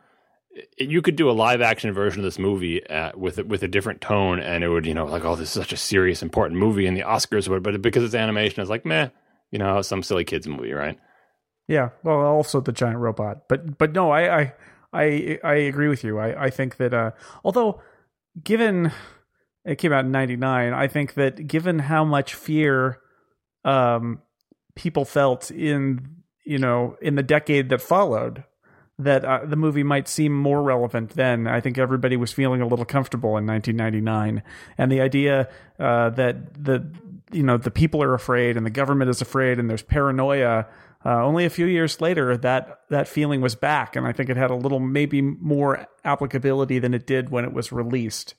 it- you could do a live action version of this movie uh, with with a different tone, and it would you know like oh this is such a serious important movie, and the Oscars would, but because it's animation, it's like meh, you know some silly kids movie, right? Yeah. Well, also the giant robot, but but no, I I I, I agree with you. I I think that uh, although given it came out in '99, I think that given how much fear um people felt in you know in the decade that followed that uh, the movie might seem more relevant then. I think everybody was feeling a little comfortable in 1999, and the idea uh, that the you know the people are afraid and the government is afraid and there's paranoia. Uh, only a few years later, that that feeling was back, and I think it had a little maybe more applicability than it did when it was released.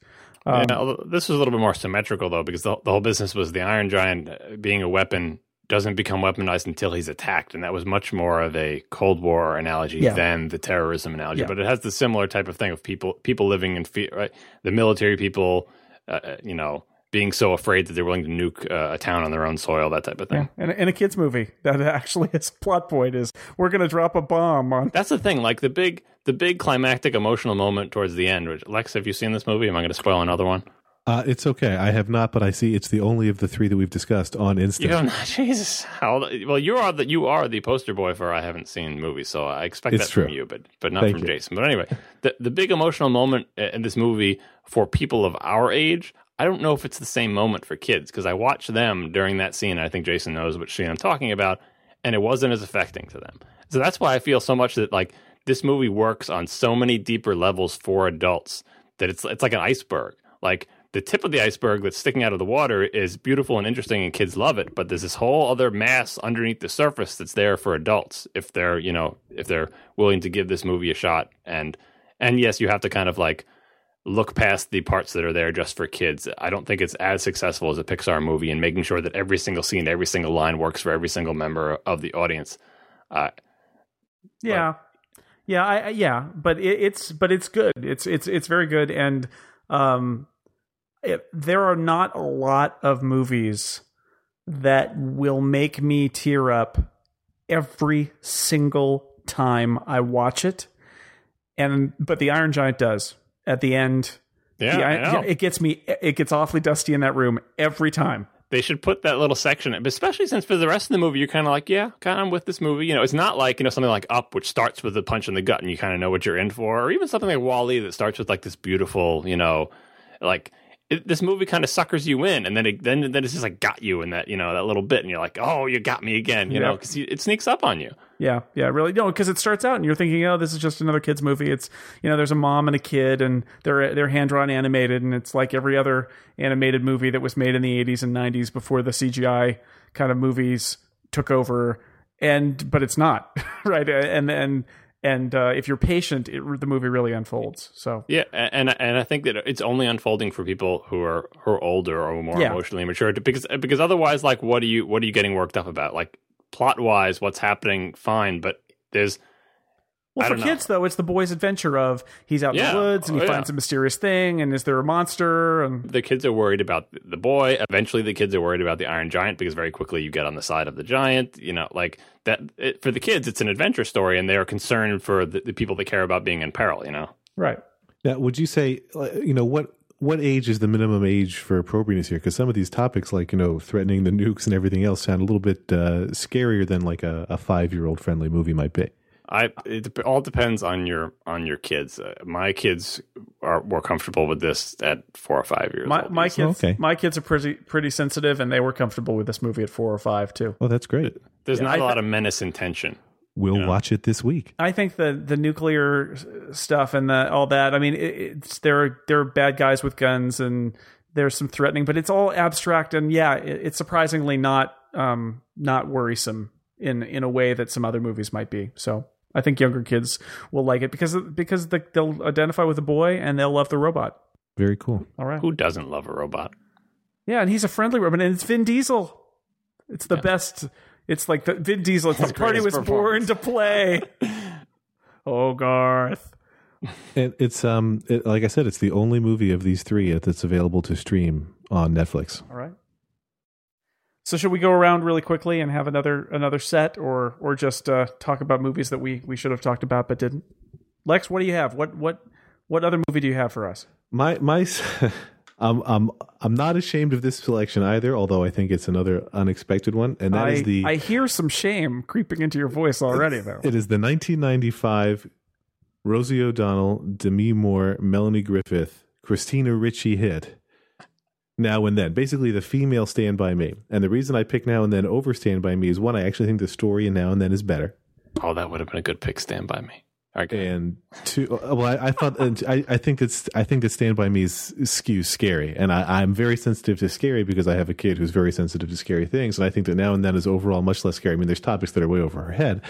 Um, yeah, this was a little bit more symmetrical though, because the, the whole business was the Iron Giant being a weapon doesn't become weaponized until he's attacked, and that was much more of a Cold War analogy Yeah. than the terrorism analogy. Yeah. But it has the similar type of thing of people people living in fear, right? The military people, uh, uh, you know, being so afraid that they're willing to nuke uh, a town on their own soil, that type of thing. Yeah, and in a kids movie, that actually its plot point is we're going to drop a bomb on. That's the thing. Like the big, the big climactic emotional moment towards the end. Which, Lex, have you seen this movie? Am I going to spoil another one? Uh, it's okay. I have not, but I see it's the only of the three that we've discussed on Insta. You have not. *laughs* Jesus. How, well, you are the you are the poster boy for I haven't seen movies, so I expect It's that true. from you, but but not Thank from you. Jason. But anyway, the the big emotional moment in this movie for people of our age. I don't know if it's the same moment for kids because I watched them during that scene. And I think Jason knows what scene I'm talking about, and it wasn't as affecting to them. So that's why I feel so much that like this movie works on so many deeper levels for adults that it's it's like an iceberg. Like the tip of the iceberg that's sticking out of the water is beautiful and interesting and kids love it, but there's this whole other mass underneath the surface that's there for adults if they're, you know, if they're willing to give this movie a shot and and yes, you have to kind of like look past the parts that are there just for kids. I don't think it's as successful as a Pixar movie in making sure that every single scene, every single line works for every single member of the audience. Uh, Yeah, yeah, I, yeah, but it, it's but it's good. It's it's it's very good, and um, there are not a lot of movies that will make me tear up every single time I watch it, and but the Iron Giant does at the end. yeah, the Iron- know. it gets me. It gets awfully dusty in that room every time. they should put that little section, in, especially since for the rest of the movie, you're kind of like, yeah, kind of with this movie. You know, it's not like, you know, something like Up, which starts with a punch in the gut and you kind of know what you're in for, or even something like WALL-E that starts with like this beautiful, you know, like it, this movie kind of suckers you in and then it, then, then it's just like got you in that, you know, that little bit and you're like, oh, you got me again, you know, because it sneaks up on you. Yeah, yeah, really. No, because it starts out and you're thinking, oh, this is just another kids movie. It's you know, there's a mom and a kid, and they're they're hand drawn animated, and it's like every other animated movie that was made in the 80s and 90s before the CGI kind of movies took over. And but it's not *laughs* right, and and and uh, if you're patient, it, the movie really unfolds. So Yeah, and and I think that it's only unfolding for people who are who are older or more Yeah. emotionally mature because because otherwise, like, what are you what are you getting worked up about? Like plot wise, what's happening, fine, but there's Well, for don't know. kids though, it's the boy's adventure of he's out in Yeah. the woods and he Oh, yeah. finds a mysterious thing, and is there a monster? And the kids are worried about the boy. Eventually, the kids are worried about the Iron Giant because very quickly you get on the side of the giant. You know, like that it, for the kids, it's an adventure story, and they are concerned for the, the people that care about being in peril. You know, right, Now, would you say, uh, you know, what what age is the minimum age for appropriateness here? Because some of these topics, like you know, threatening the nukes and everything else, sound a little bit uh, scarier than like a, a five year old friendly movie might be. I it all depends on your on your kids. Uh, my kids are more comfortable with this at four or five years my old. my kids Okay. my kids are pretty pretty sensitive, and they were comfortable with this movie at four or five too. Oh, that's great. There's Yeah, not I a lot of menace in tension. We'll Yeah. watch it this week. I think the the nuclear stuff and the, all that. I mean, it, it's there are there are bad guys with guns and there's some threatening, but it's all abstract and yeah, it, it's surprisingly not um not worrisome in in a way that some other movies might be. So I think younger kids will like it because because the, they'll identify with the boy and they'll love the robot. Very cool. All right, Who doesn't love a robot? yeah, and he's a friendly robot, and it's Vin Diesel. It's the best. It's like the Vin Diesel. It's the *laughs* party was born to play. *laughs* oh, Garth. And it's um, it, like I said, it's the only movie of these three that's available to stream on Netflix. All right. So should we go around really quickly and have another another set, or or just uh, talk about movies that we we should have talked about but didn't? Lex, what do you have? What what what other movie do you have for us? My my, *laughs* I'm I'm I'm not ashamed of this selection either. Although I think it's another unexpected one, and that is I the I hear some shame creeping into your voice already, though. It is the 1995 Rosie O'Donnell, Demi Moore, Melanie Griffith, Christina Ricci hit. Now and then, basically the female Stand by Me, and the reason I pick Now and Then over Stand by Me is one, I actually think the story in Now and Then is better, Oh, that would have been a good pick. Stand by me. Okay. and two, well, I, I thought, I, I think it's, I think that Stand by Me is skews scary, and I, I'm very sensitive to scary because I have a kid who's very sensitive to scary things, and I think that Now and Then is overall much less scary. I mean, there's topics that are way over her head,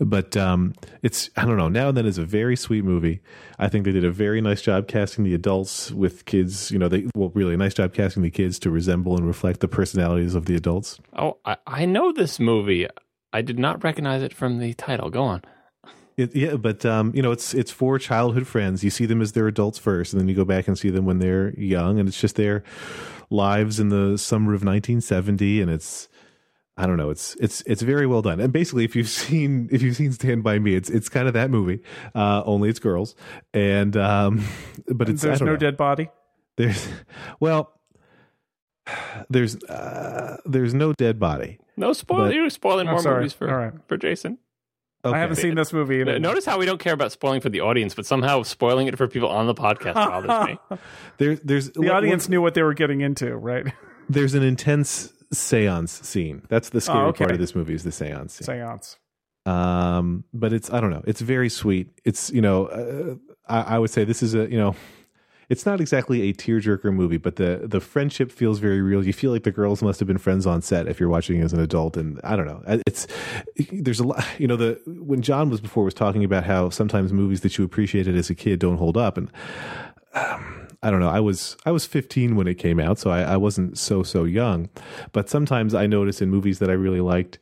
but um, it's I don't know. Now and Then is a very sweet movie. I think they did a very nice job casting the adults with kids. You know, they well, really a nice job casting the kids to resemble and reflect the personalities of the adults. Oh, I, I know this movie. I did not recognize it from the title. Go on. It, yeah, but um, you know, it's it's for childhood friends. You see them as their adults first, and then you go back and see them when they're young, and it's just their lives in the summer of 1970, and it's. I don't know. It's it's it's very well done. And basically, if you've *laughs* seen if you've seen Stand by Me, it's it's kind of that movie. Uh, only it's girls, and um, *laughs* but it's There's no know. dead body. There's well, there's uh, there's no dead body. No spoil. But- You're spoiling I'm more sorry. movies for All right. for Jason. Okay. I haven't seen this movie. Either. Notice how we don't care about spoiling for the audience, but somehow spoiling it for people on the podcast *laughs* bothers me. There, there's the audience knew what they were getting into, right? *laughs* There's an intense seance scene. That's the scary Oh, okay. part of this movie is the seance scene. Seance. Um, but it's I don't know. It's very sweet. It's you know uh, I, I would say this is a you know it's not exactly a tearjerker movie, but the the friendship feels very real. You feel like the girls must have been friends on set if you're watching as an adult, and I don't know. It's there's a lot. *laughs* You know, the when John was before was talking about how sometimes movies that you appreciated as a kid don't hold up, and um, I don't know. I was I was 15 when it came out, so I, I wasn't so so young. But sometimes I notice in movies that I really liked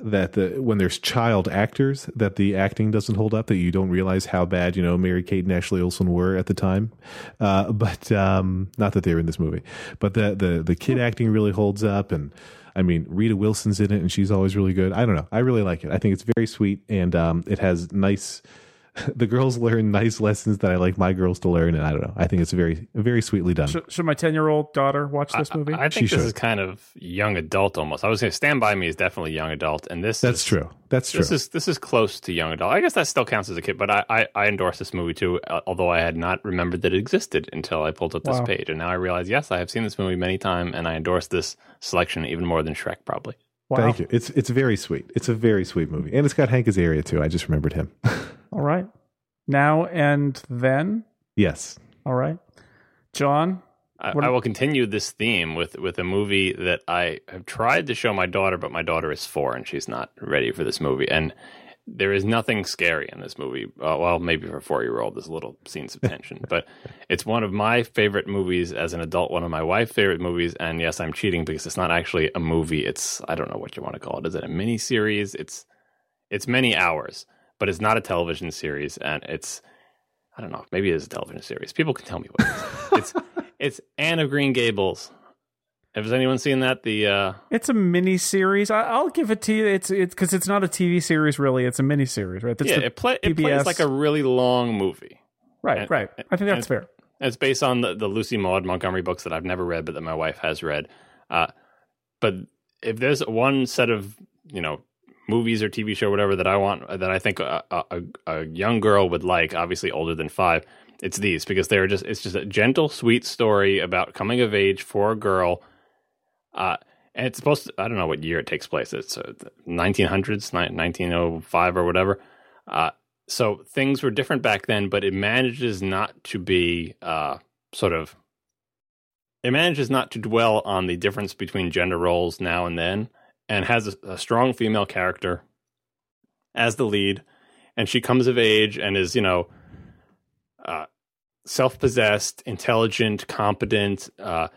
that the when there's child actors that the acting doesn't hold up that you don't realize how bad you know Mary Kate and Ashley Olsen were at the time, uh, *laughs* but um, not that they were in this movie, but the the the kid acting really holds up and. I mean, Rita Wilson's in it, and she's always really good. I don't know. I really like it. I think it's very sweet, and um, it has nice *laughs* the girls learn nice lessons that I like my girls to learn, and I don't know. I think it's very, very sweetly done. Should, should my ten-year-old daughter watch this movie? I, I think She this should. is kind of young adult almost. I was going to Stand by Me is definitely young adult, and this That's is, true. That's true. This is this is close to young adult. I guess that still counts as a kid, but I I, I endorse this movie too. uh, Although I had not remembered that it existed until I pulled up this Wow. page, and now I realize yes, I have seen this movie many times, and I endorse this selection even more than Shrek probably. wow. Thank you. It's it's very sweet. It's a very sweet movie, and it's got Hank Azaria too. I just remembered him. *laughs* All right. Now and then. yes. All right. John. I, I will continue this theme with with a movie that I have tried to show my daughter, but my daughter is four and she's not ready for this movie. And there is nothing scary in this movie. Uh, well, maybe for a four year old, there's little scenes of tension, *laughs* but it's one of my favorite movies as an adult. One of my wife's favorite movies. And yes, I'm cheating because it's not actually a movie. It's I don't know what you want to call it. Is it a mini series? It's it's many hours, but it's not a television series, and it's I don't know. Maybe it is a television series. People can tell me what it is. *laughs* it's it's Anne of Green Gables. Has anyone seen that? The uh, It's a mini series. I, I'll give it to you. It's it's because it's not a TV series really. It's a mini series, right? That's yeah, it, play, it plays like a really long movie. right, and- right. I think that's fair. It's based on the, the Lucy Maud Montgomery books that I've never read, but that my wife has read. Uh, but if there's one set of you know movies or TV show, whatever that I want, that I think a, a, a young girl would like, obviously older than five, it's these because they're just it's just a gentle, sweet story about coming of age for a girl. Uh, and it's supposed to, I don't know what year it takes place. It's uh, 1900s, 1905 or whatever. Uh, so things were different back then, but it manages not to be uh, sort of. It manages not to dwell on the difference between gender roles now and then, and has a, a strong female character as the lead, and she comes of age and is you know uh, self-possessed, intelligent, competent. Uh,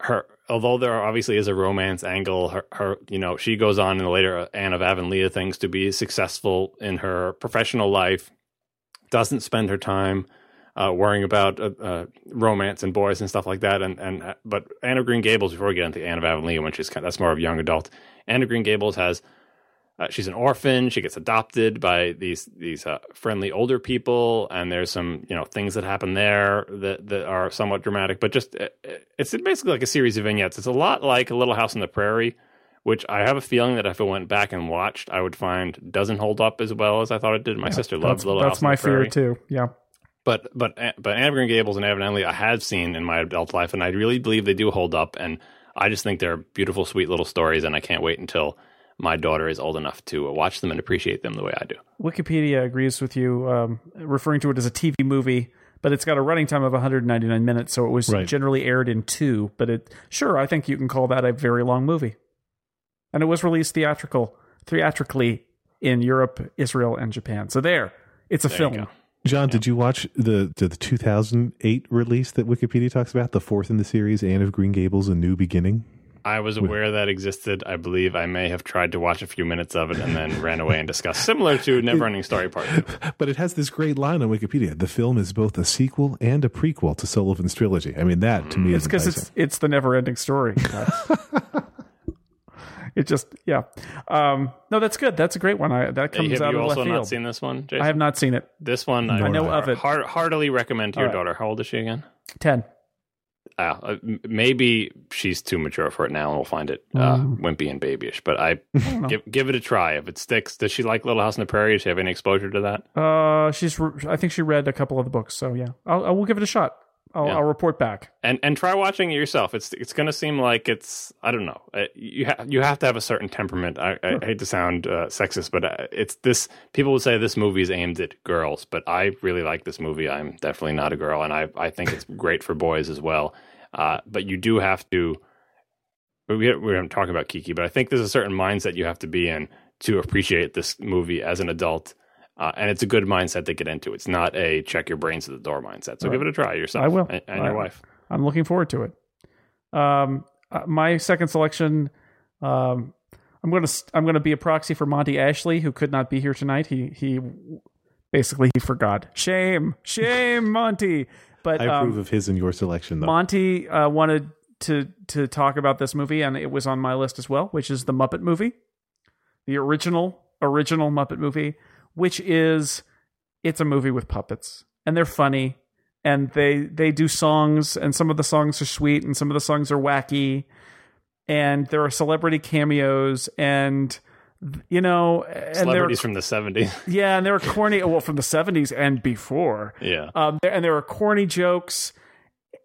her although there obviously is a romance angle, her, her you know she goes on in the later Anne of Avonlea things to be successful in her professional life. Doesn't spend her time uh, worrying about uh, uh, romance and boys and stuff like that. And and uh, but Anne of Green Gables before we get into Anne of Avonlea, when she's kind that's more of young adult. Anne of Green Gables has uh, she's an orphan. She gets adopted by these these uh, friendly older people, and there's some you know things that happen there that that are somewhat dramatic. But just uh, it's basically like a series of vignettes. It's a lot like a Little House on the Prairie, which I have a feeling that if I went back and watched, I would find doesn't hold up as well as I thought it did. My sister loves That's, Little that's House on my the Prairie. fear too. Yeah. But but but Anne of Green Gables and Avonlea I have seen in my adult life, and I really believe they do hold up. And I just think they're beautiful, sweet little stories, and I can't wait until my daughter is old enough to uh, watch them and appreciate them the way I do. Wikipedia agrees with you, um, referring to it as a TV movie, but it's got a running time of 199 minutes, so it was Right. generally aired in two. But it, sure, I think you can call that a very long movie, and it was released theatrical, theatrically in Europe, Israel, and Japan. So there, it's a There you film. Go. John, did you watch the, the the 2008 release that Wikipedia talks about, the fourth in the series, Anne of Green Gables: A New Beginning? I was aware that existed. I believe I may have tried to watch a few minutes of it and then ran away and discussed. Similar to *laughs* Neverending Story Part Two. *laughs* But it has this great line on Wikipedia: "The film is both a sequel and a prequel to Sullivan's trilogy." I mean, that to hmm. me It's is because it's it's the never ending story. *laughs* it just yeah. Um, no, that's good. That's a great one. I, that comes have out you of also left not seen this one, Jason? I have not seen it. This one I, I know of it. Heart, heartily recommend to your right. daughter. How old is she again? Ten. Uh, uh, maybe she's too mature for it now, and we'll find it uh, Mm. wimpy and babyish. But I don't give give it a try. If it sticks, does she like Little House on the Prairie? Does she have any exposure to that? Uh, she's. re- I think she read a couple of the books. So yeah, I'll, I will give it a shot. I'll, Yeah. I'll report back. And and try watching it yourself. It's it's going to seem like it's I don't know. Uh, you ha- you have to have a certain temperament. I, I hate to sound uh, sexist, but uh, it's this. People would say this movie is aimed at girls, but I really like this movie. I'm definitely not a girl, and I I think it's *laughs* great for boys as well. Uh, but you do have to. We we haven't talked about Kiki, but I think there's a certain mindset you have to be in to appreciate this movie as an adult. Uh, and it's a good mindset to get into. It's not a check your brains at the door mindset. So Right. give it a try yourself. I will. And, and I your will. wife. I'm looking forward to it. Um, uh, my second selection, um, I'm gonna I'm gonna be a proxy for Monty Ashley, who could not be here tonight. He he basically he forgot. Shame, shame, *laughs* Monty. But I um, approve of his and your selection, though. Monty uh, wanted to to talk about this movie, and it was on my list as well, which is the Muppet movie, the original original Muppet movie, which is it's a movie with puppets, and they're funny, and they they do songs, and some of the songs are sweet, and some of the songs are wacky, and there are celebrity cameos, and you know, and there Celebrities from the 70s. *laughs* yeah, and they were corny. Well, from the seventies and before. yeah. Um, and there are corny jokes.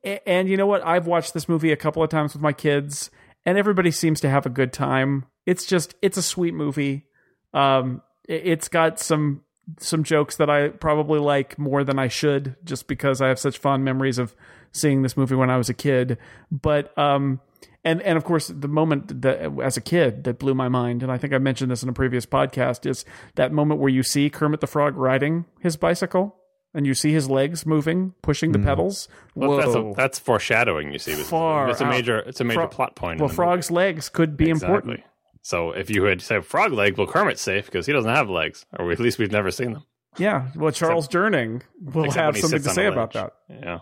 A- And you know what? I've watched this movie a couple of times with my kids, and everybody seems to have a good time. It's just, it's a sweet movie. Um, it's got some some jokes that I probably like more than I should, just because I have such fond memories of seeing this movie when I was a kid. But um, and and of course, the moment that as a kid that blew my mind, and I think I mentioned this in a previous podcast, is that moment where you see Kermit the Frog riding his bicycle. And you see his legs moving, pushing the pedals. Well, Whoa! that's, a, that's foreshadowing, you see. It's, Far it's a major it's a major Fro- plot point. well, the movie. Frog's legs could be important. So if you had said frog leg, well, Kermit's safe because he doesn't have legs, or at least we've never seen them. Yeah. Well, Charles Durning will have something to say about that. Yeah.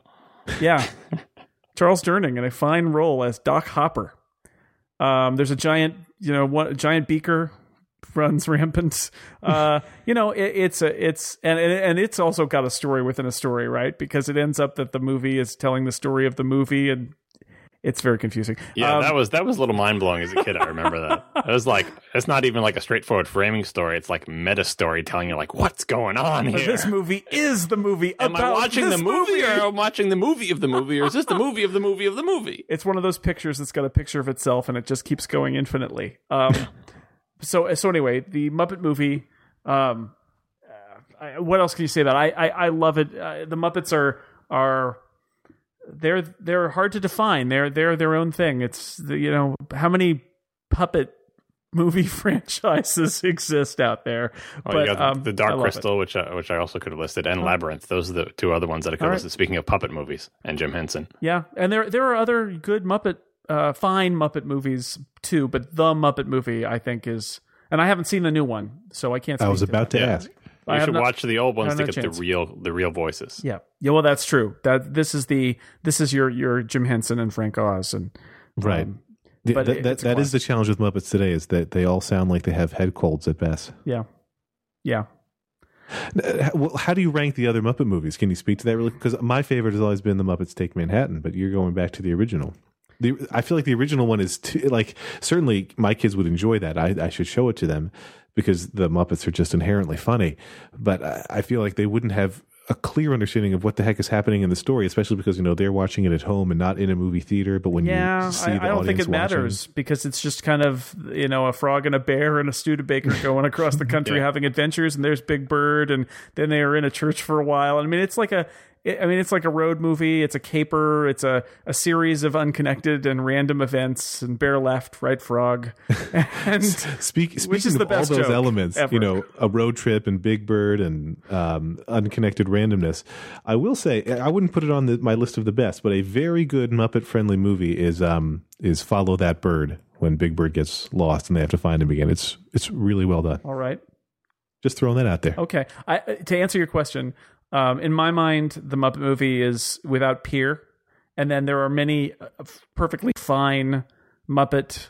Yeah. *laughs* Charles Durning in a fine role as Doc Hopper. Um, there's a giant, you know, one a giant beaker runs *laughs* rampant. Uh, you know, it, it's a, it's, and and it's also got a story within a story, right? Because it ends up that the movie is telling the story of the movie, and it's very confusing. Yeah, Um, that was that was a little mind blowing as a kid. I remember that. *laughs* It was like it's not even like a straightforward framing story. It's like meta story telling you like what's going on here. this movie is the movie Am I watching the movie, or am I watching the movie of the movie, or is this the movie of the movie of the movie? *laughs* it's one of those pictures that's got a picture of itself and it just keeps going infinitely. Um, *laughs* so so anyway, the Muppet movie. Um, uh, I, what else can you say about? it? I I, I love it. Uh, the Muppets are are they're they're hard to define. They're they're their own thing. It's you know how many puppet *laughs* movie franchises *laughs* exist out there. Oh, but you got the, um, the Dark love it. Crystal, which I, which I also could have listed, and Labyrinth. Those are the two other ones that I could All have right. listed. Speaking of puppet movies, and Jim Henson. Yeah, and there there are other good Muppet, uh, fine Muppet movies too, but the Muppet movie I think is, and I haven't seen the new one, so I can't. I was to about to Yeah. ask. I You have should not- watch the old ones to get chance. the real the real voices. Yeah, yeah. Well, that's true. That this is the this is your your Jim Henson and Frank Oz and Right. um, The- but that it- that, that is the challenge with Muppets today is that they all sound like they have head colds at best. yeah, yeah. Uh, Well, how do you rank the other Muppet movies? Can you speak to that really? Because my favorite has always been the Muppets Take Manhattan, but you're going back to the original. The, I feel like the original one is too, like certainly my kids would enjoy that. I, I should show it to them because the Muppets are just inherently funny. But I, I feel like they wouldn't have a clear understanding of what the heck is happening in the story, especially because you know they're watching it at home and not in a movie theater. But when Yeah, you see I, the I don't think it matters because it's just kind of you know a frog and a bear and a Studebaker *laughs* going across the country Yeah. having adventures, and there's Big Bird, and then they are in a church for a while. I mean, it's like a, I mean, it's like a road movie. It's a caper. It's a a series of unconnected and random events. And bear left, right frog, *laughs* and Speak, speaking of all those elements, ever. you know, a road trip and Big Bird and um, unconnected randomness. I will say, I wouldn't put it on the, my list of the best, but a very good Muppet friendly movie is um, is Follow That Bird when Big Bird gets lost and they have to find him again. It's it's really well done. all right. Just throwing that out there. Okay. I, to answer your question, um, in my mind, the Muppet movie is without peer, and then there are many uh, perfectly fine Muppet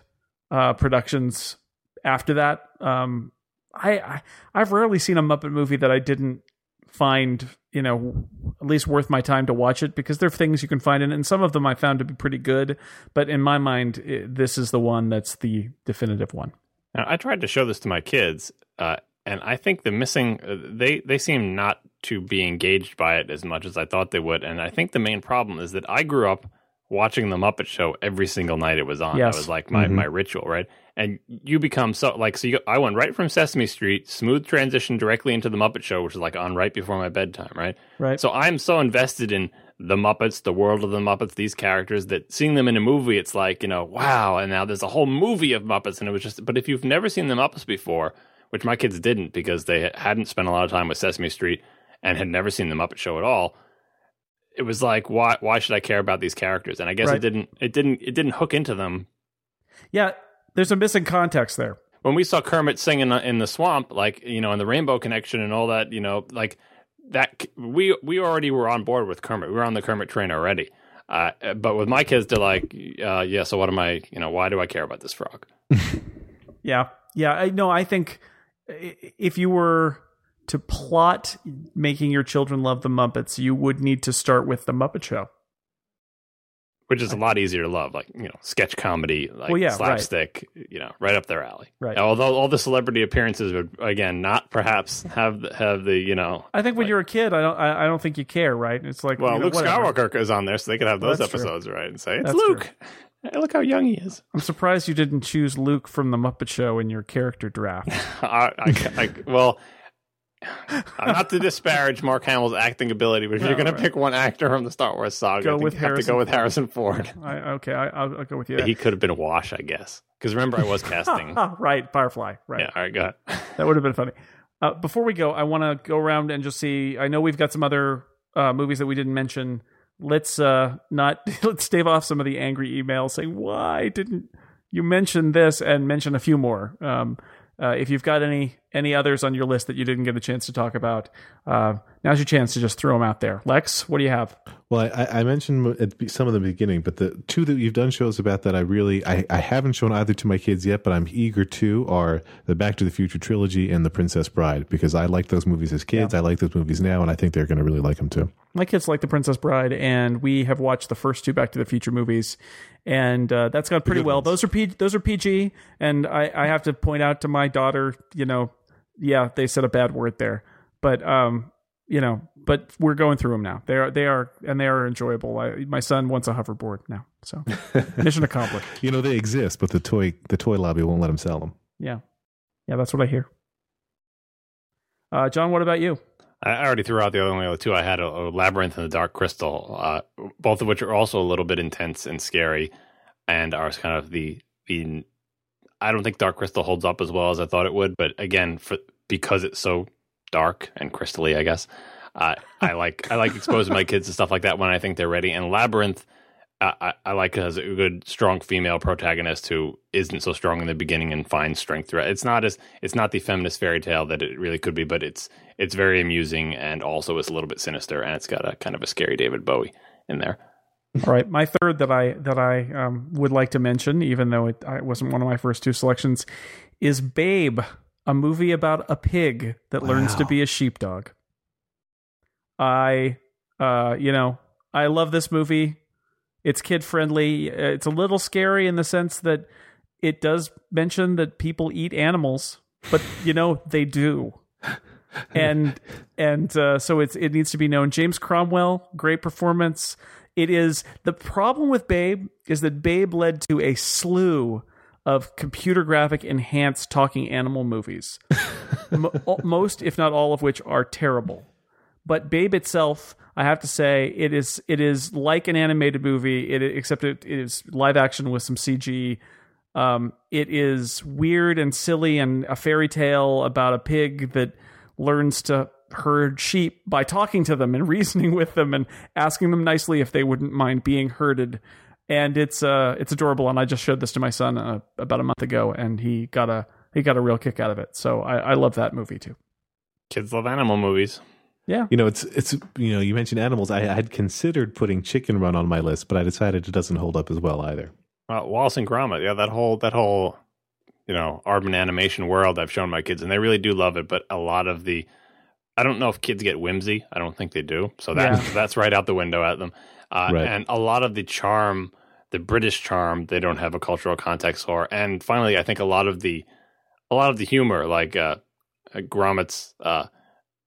uh, productions after that. Um, I, I I've rarely seen a Muppet movie that I didn't find you know at least worth my time to watch it because there are things you can find in and some of them I found to be pretty good but in my mind it, this is the one that's the definitive one Now, I tried to show this to my kids, uh, and I think the missing uh, they they seem not to be engaged by it as much as I thought they would, and I think the main problem is that I grew up watching the Muppet Show every single night it was on. Yes. That was like my, Mhm. my ritual, right? And you become so like so. You, I went right from Sesame Street, smooth transition directly into the Muppet Show, which is like on right before my bedtime, right? right So I'm so invested in the Muppets, the world of the Muppets, these characters that seeing them in a movie, it's like, you know, wow. And now there's a whole movie of Muppets. And it was just, but if you've never seen the Muppets before, which my kids didn't because they hadn't spent a lot of time with Sesame Street and had never seen the Muppet Show at all. It was like, why why should I care about these characters? And I guess Right. it didn't it didn't it didn't hook into them Yeah, there's a missing context there. when we saw Kermit singing in the, swamp, like you know, in the Rainbow Connection and all that, you know, like that, we we already were on board with Kermit. We were on the Kermit train already. Uh, but with my kids, they're like, uh, yeah. So what am I? You know, why do I care about this frog? *laughs* Yeah, yeah. I no, I think if you were to plot making your children love the Muppets, you would need to start with the Muppet Show. Which is a lot easier to love, like you know, sketch comedy, like Well, yeah, right. slapstick, you know, right up their alley. Right. Although all the celebrity appearances would again not perhaps *laughs* have the, have the you know. I think when you're a kid, I don't, I, don't think you care, right? It's like, Well, you know, Luke whatever. Skywalker is on there, so they could have Well, those true. episodes, right? And say it's That's Luke. Hey, look how young he is. I'm surprised you didn't choose Luke from the Muppet Show in your character draft. *laughs* I, I, I, well, not to disparage Mark Hamill's acting ability, but if No, you're going right. to pick one actor from the Star Wars saga, Go with you have to Harrison go with Harrison Ford. I, okay, I, I'll, I'll go with you. He could have been a wash, I guess. Because remember, I was *laughs* casting. *laughs* Right, Firefly. Right. yeah, all right, go ahead. That would have been funny. Uh, before we go, I want to go around and just see. I know we've got some other uh, movies that we didn't mention. Let's uh, not *laughs* let's stave off some of the angry emails saying why didn't you mention this and mention a few more. Um, uh, if you've got any any others on your list that you didn't get a chance to talk about, uh, now's your chance to just throw them out there. Lex, what do you have? Well, I, I mentioned at some of the beginning, but the two that you've done shows about that I really I, I haven't shown either to my kids yet, but I'm eager to are the Back to the Future trilogy and the Princess Bride because I like those movies as kids. I like those movies now, and I think they're going to really like them too. my kids like the Princess Bride, and we have watched the first two Back to the Future movies, and uh, that's gone pretty well. ones. Those are P- those are PG, and I, I have to point out to my daughter, you know, yeah, they said a bad word there, but um, you know, but we're going through them now. They are they are and they are enjoyable. I, my son wants a hoverboard now, so *laughs* mission accomplished. You know they exist, but the toy the toy lobby won't let them sell them. Yeah, yeah, that's what I hear. Uh, John, what about you? I already threw out the only other two I had, a, a Labyrinth and the Dark Crystal, uh, both of which are also a little bit intense and scary, and are kind of the the. I don't think Dark Crystal holds up as well as I thought it would, but again, for because it's so dark and crystally, I guess uh, I like I like exposing my kids to stuff like that when I think they're ready. And Labyrinth, I, I, like it as a good, strong female protagonist who isn't so strong in the beginning and finds strength throughout. It's not as it's not the feminist fairy tale that it really could be, but it's it's very amusing and also is a little bit sinister, and it's got a kind of a scary David Bowie in there. All right, my third that I that I um, would like to mention, even though it, I- it wasn't one of my first two selections, is Babe, a movie about a pig that learns to be a sheepdog. I, uh, you know, I love this movie. It's kid friendly. It's a little scary in the sense that it does mention that people eat animals, but you know they do and and uh, so it's it needs to be known. James Cromwell, great performance. It is the problem with Babe is that Babe led to a slew of computer graphic enhanced talking animal movies, *laughs* Mo- most if not all of which are terrible. But Babe itself, I have to say, it is it is like an animated movie. It except it, it is live action with some CG. Um, it is weird and silly and a fairy tale about a pig that learns to herd sheep by talking to them and *laughs* reasoning with them and asking them nicely if they wouldn't mind being herded. And it's uh it's adorable. And I just showed this to my son uh, about a month ago, and he got a he got a real kick out of it. So I, I love that movie too. Kids love animal movies. Yeah, You know, it's it's you know, you mentioned animals. I, I had considered putting Chicken Run on my list, but I decided it doesn't hold up as well either. Uh, Wallace and Gromit, yeah, that whole that whole you know Aardman animation world I've shown my kids, and they really do love it. But a lot of the, I don't know if kids get whimsy. I don't think they do. So that Yeah. *laughs* that's right out the window at them. Uh, Right. And a lot of the charm, the British charm, they don't have a cultural context for. And finally, I think a lot of the, a lot of the humor, like uh, uh, Gromit's uh,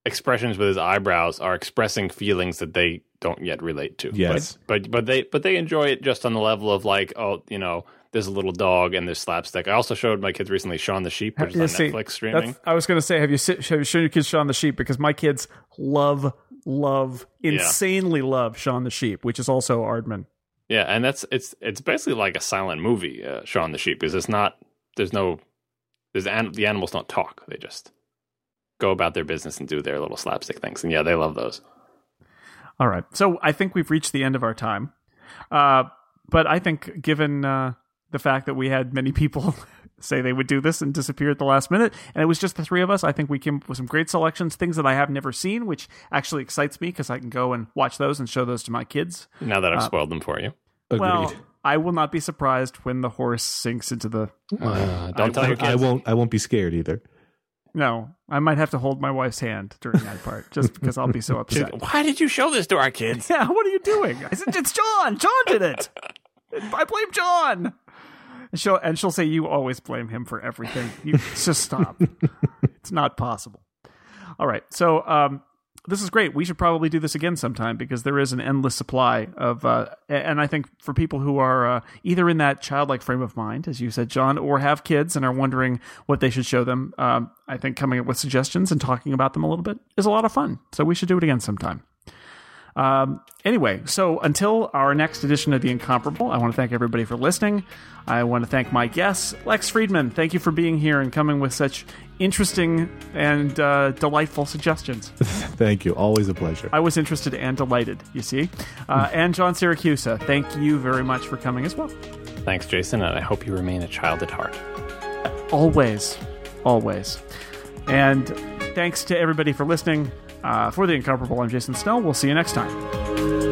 expressions with his eyebrows, are expressing feelings that they don't yet relate to. Yes. But but but they but they enjoy it just on the level of like oh you know there's a little dog and there's slapstick. I also showed my kids recently Shaun the Sheep, which is Yeah, on see, Netflix streaming. I was going to say, have you sit, have you shown your kids Shaun the Sheep? Because my kids love, love, insanely love Shaun the Sheep, which is also Aardman. Yeah, and that's it's it's basically like a silent movie, uh, Shaun the Sheep, because it's not there's no There's an, the animals don't talk; they just go about their business and do their little slapstick things. And yeah, they love those. All right. So I think we've reached the end of our time. Uh, but I think, given uh, the fact that we had many people *laughs* say they would do this and disappear at the last minute, and it was just the three of us, I think we came up with some great selections, things that I have never seen, which actually excites me because I can go and watch those and show those to my kids. Now that I've spoiled them for you, Agreed. Well, I will not be surprised when the horse sinks into the. uh, don't tell I- your kids. I won't. I won't be scared either. No, I might have to hold my wife's hand during that part just *laughs* because I'll be so upset. Why did you show this to our kids? *laughs* Yeah, what are you doing? I said, it's John. John did it. I blame John. And she'll and she'll say you always blame him for everything. You just stop. *laughs* it's not possible. All right, so um, this is great. We should probably do this again sometime because there is an endless supply of, uh, and I think for people who are uh, either in that childlike frame of mind, as you said, John, or have kids and are wondering what they should show them, um, I think coming up with suggestions and talking about them a little bit is a lot of fun. So we should do it again sometime. Um, anyway, so until our next edition of The Incomparable, I want to thank everybody for listening. I want to thank my guests, Lex Friedman. Thank you for being here and coming with such interesting and uh, delightful suggestions. *laughs* Thank you. Always a pleasure. I was interested and delighted, you see. Uh, *laughs* and John Siracusa, thank you very much for coming as well. Thanks, Jason, and I hope you remain a child at heart. Always, always. And thanks to everybody for listening. Uh, for the incomparable, I'm Jason Snell. We'll see you next time.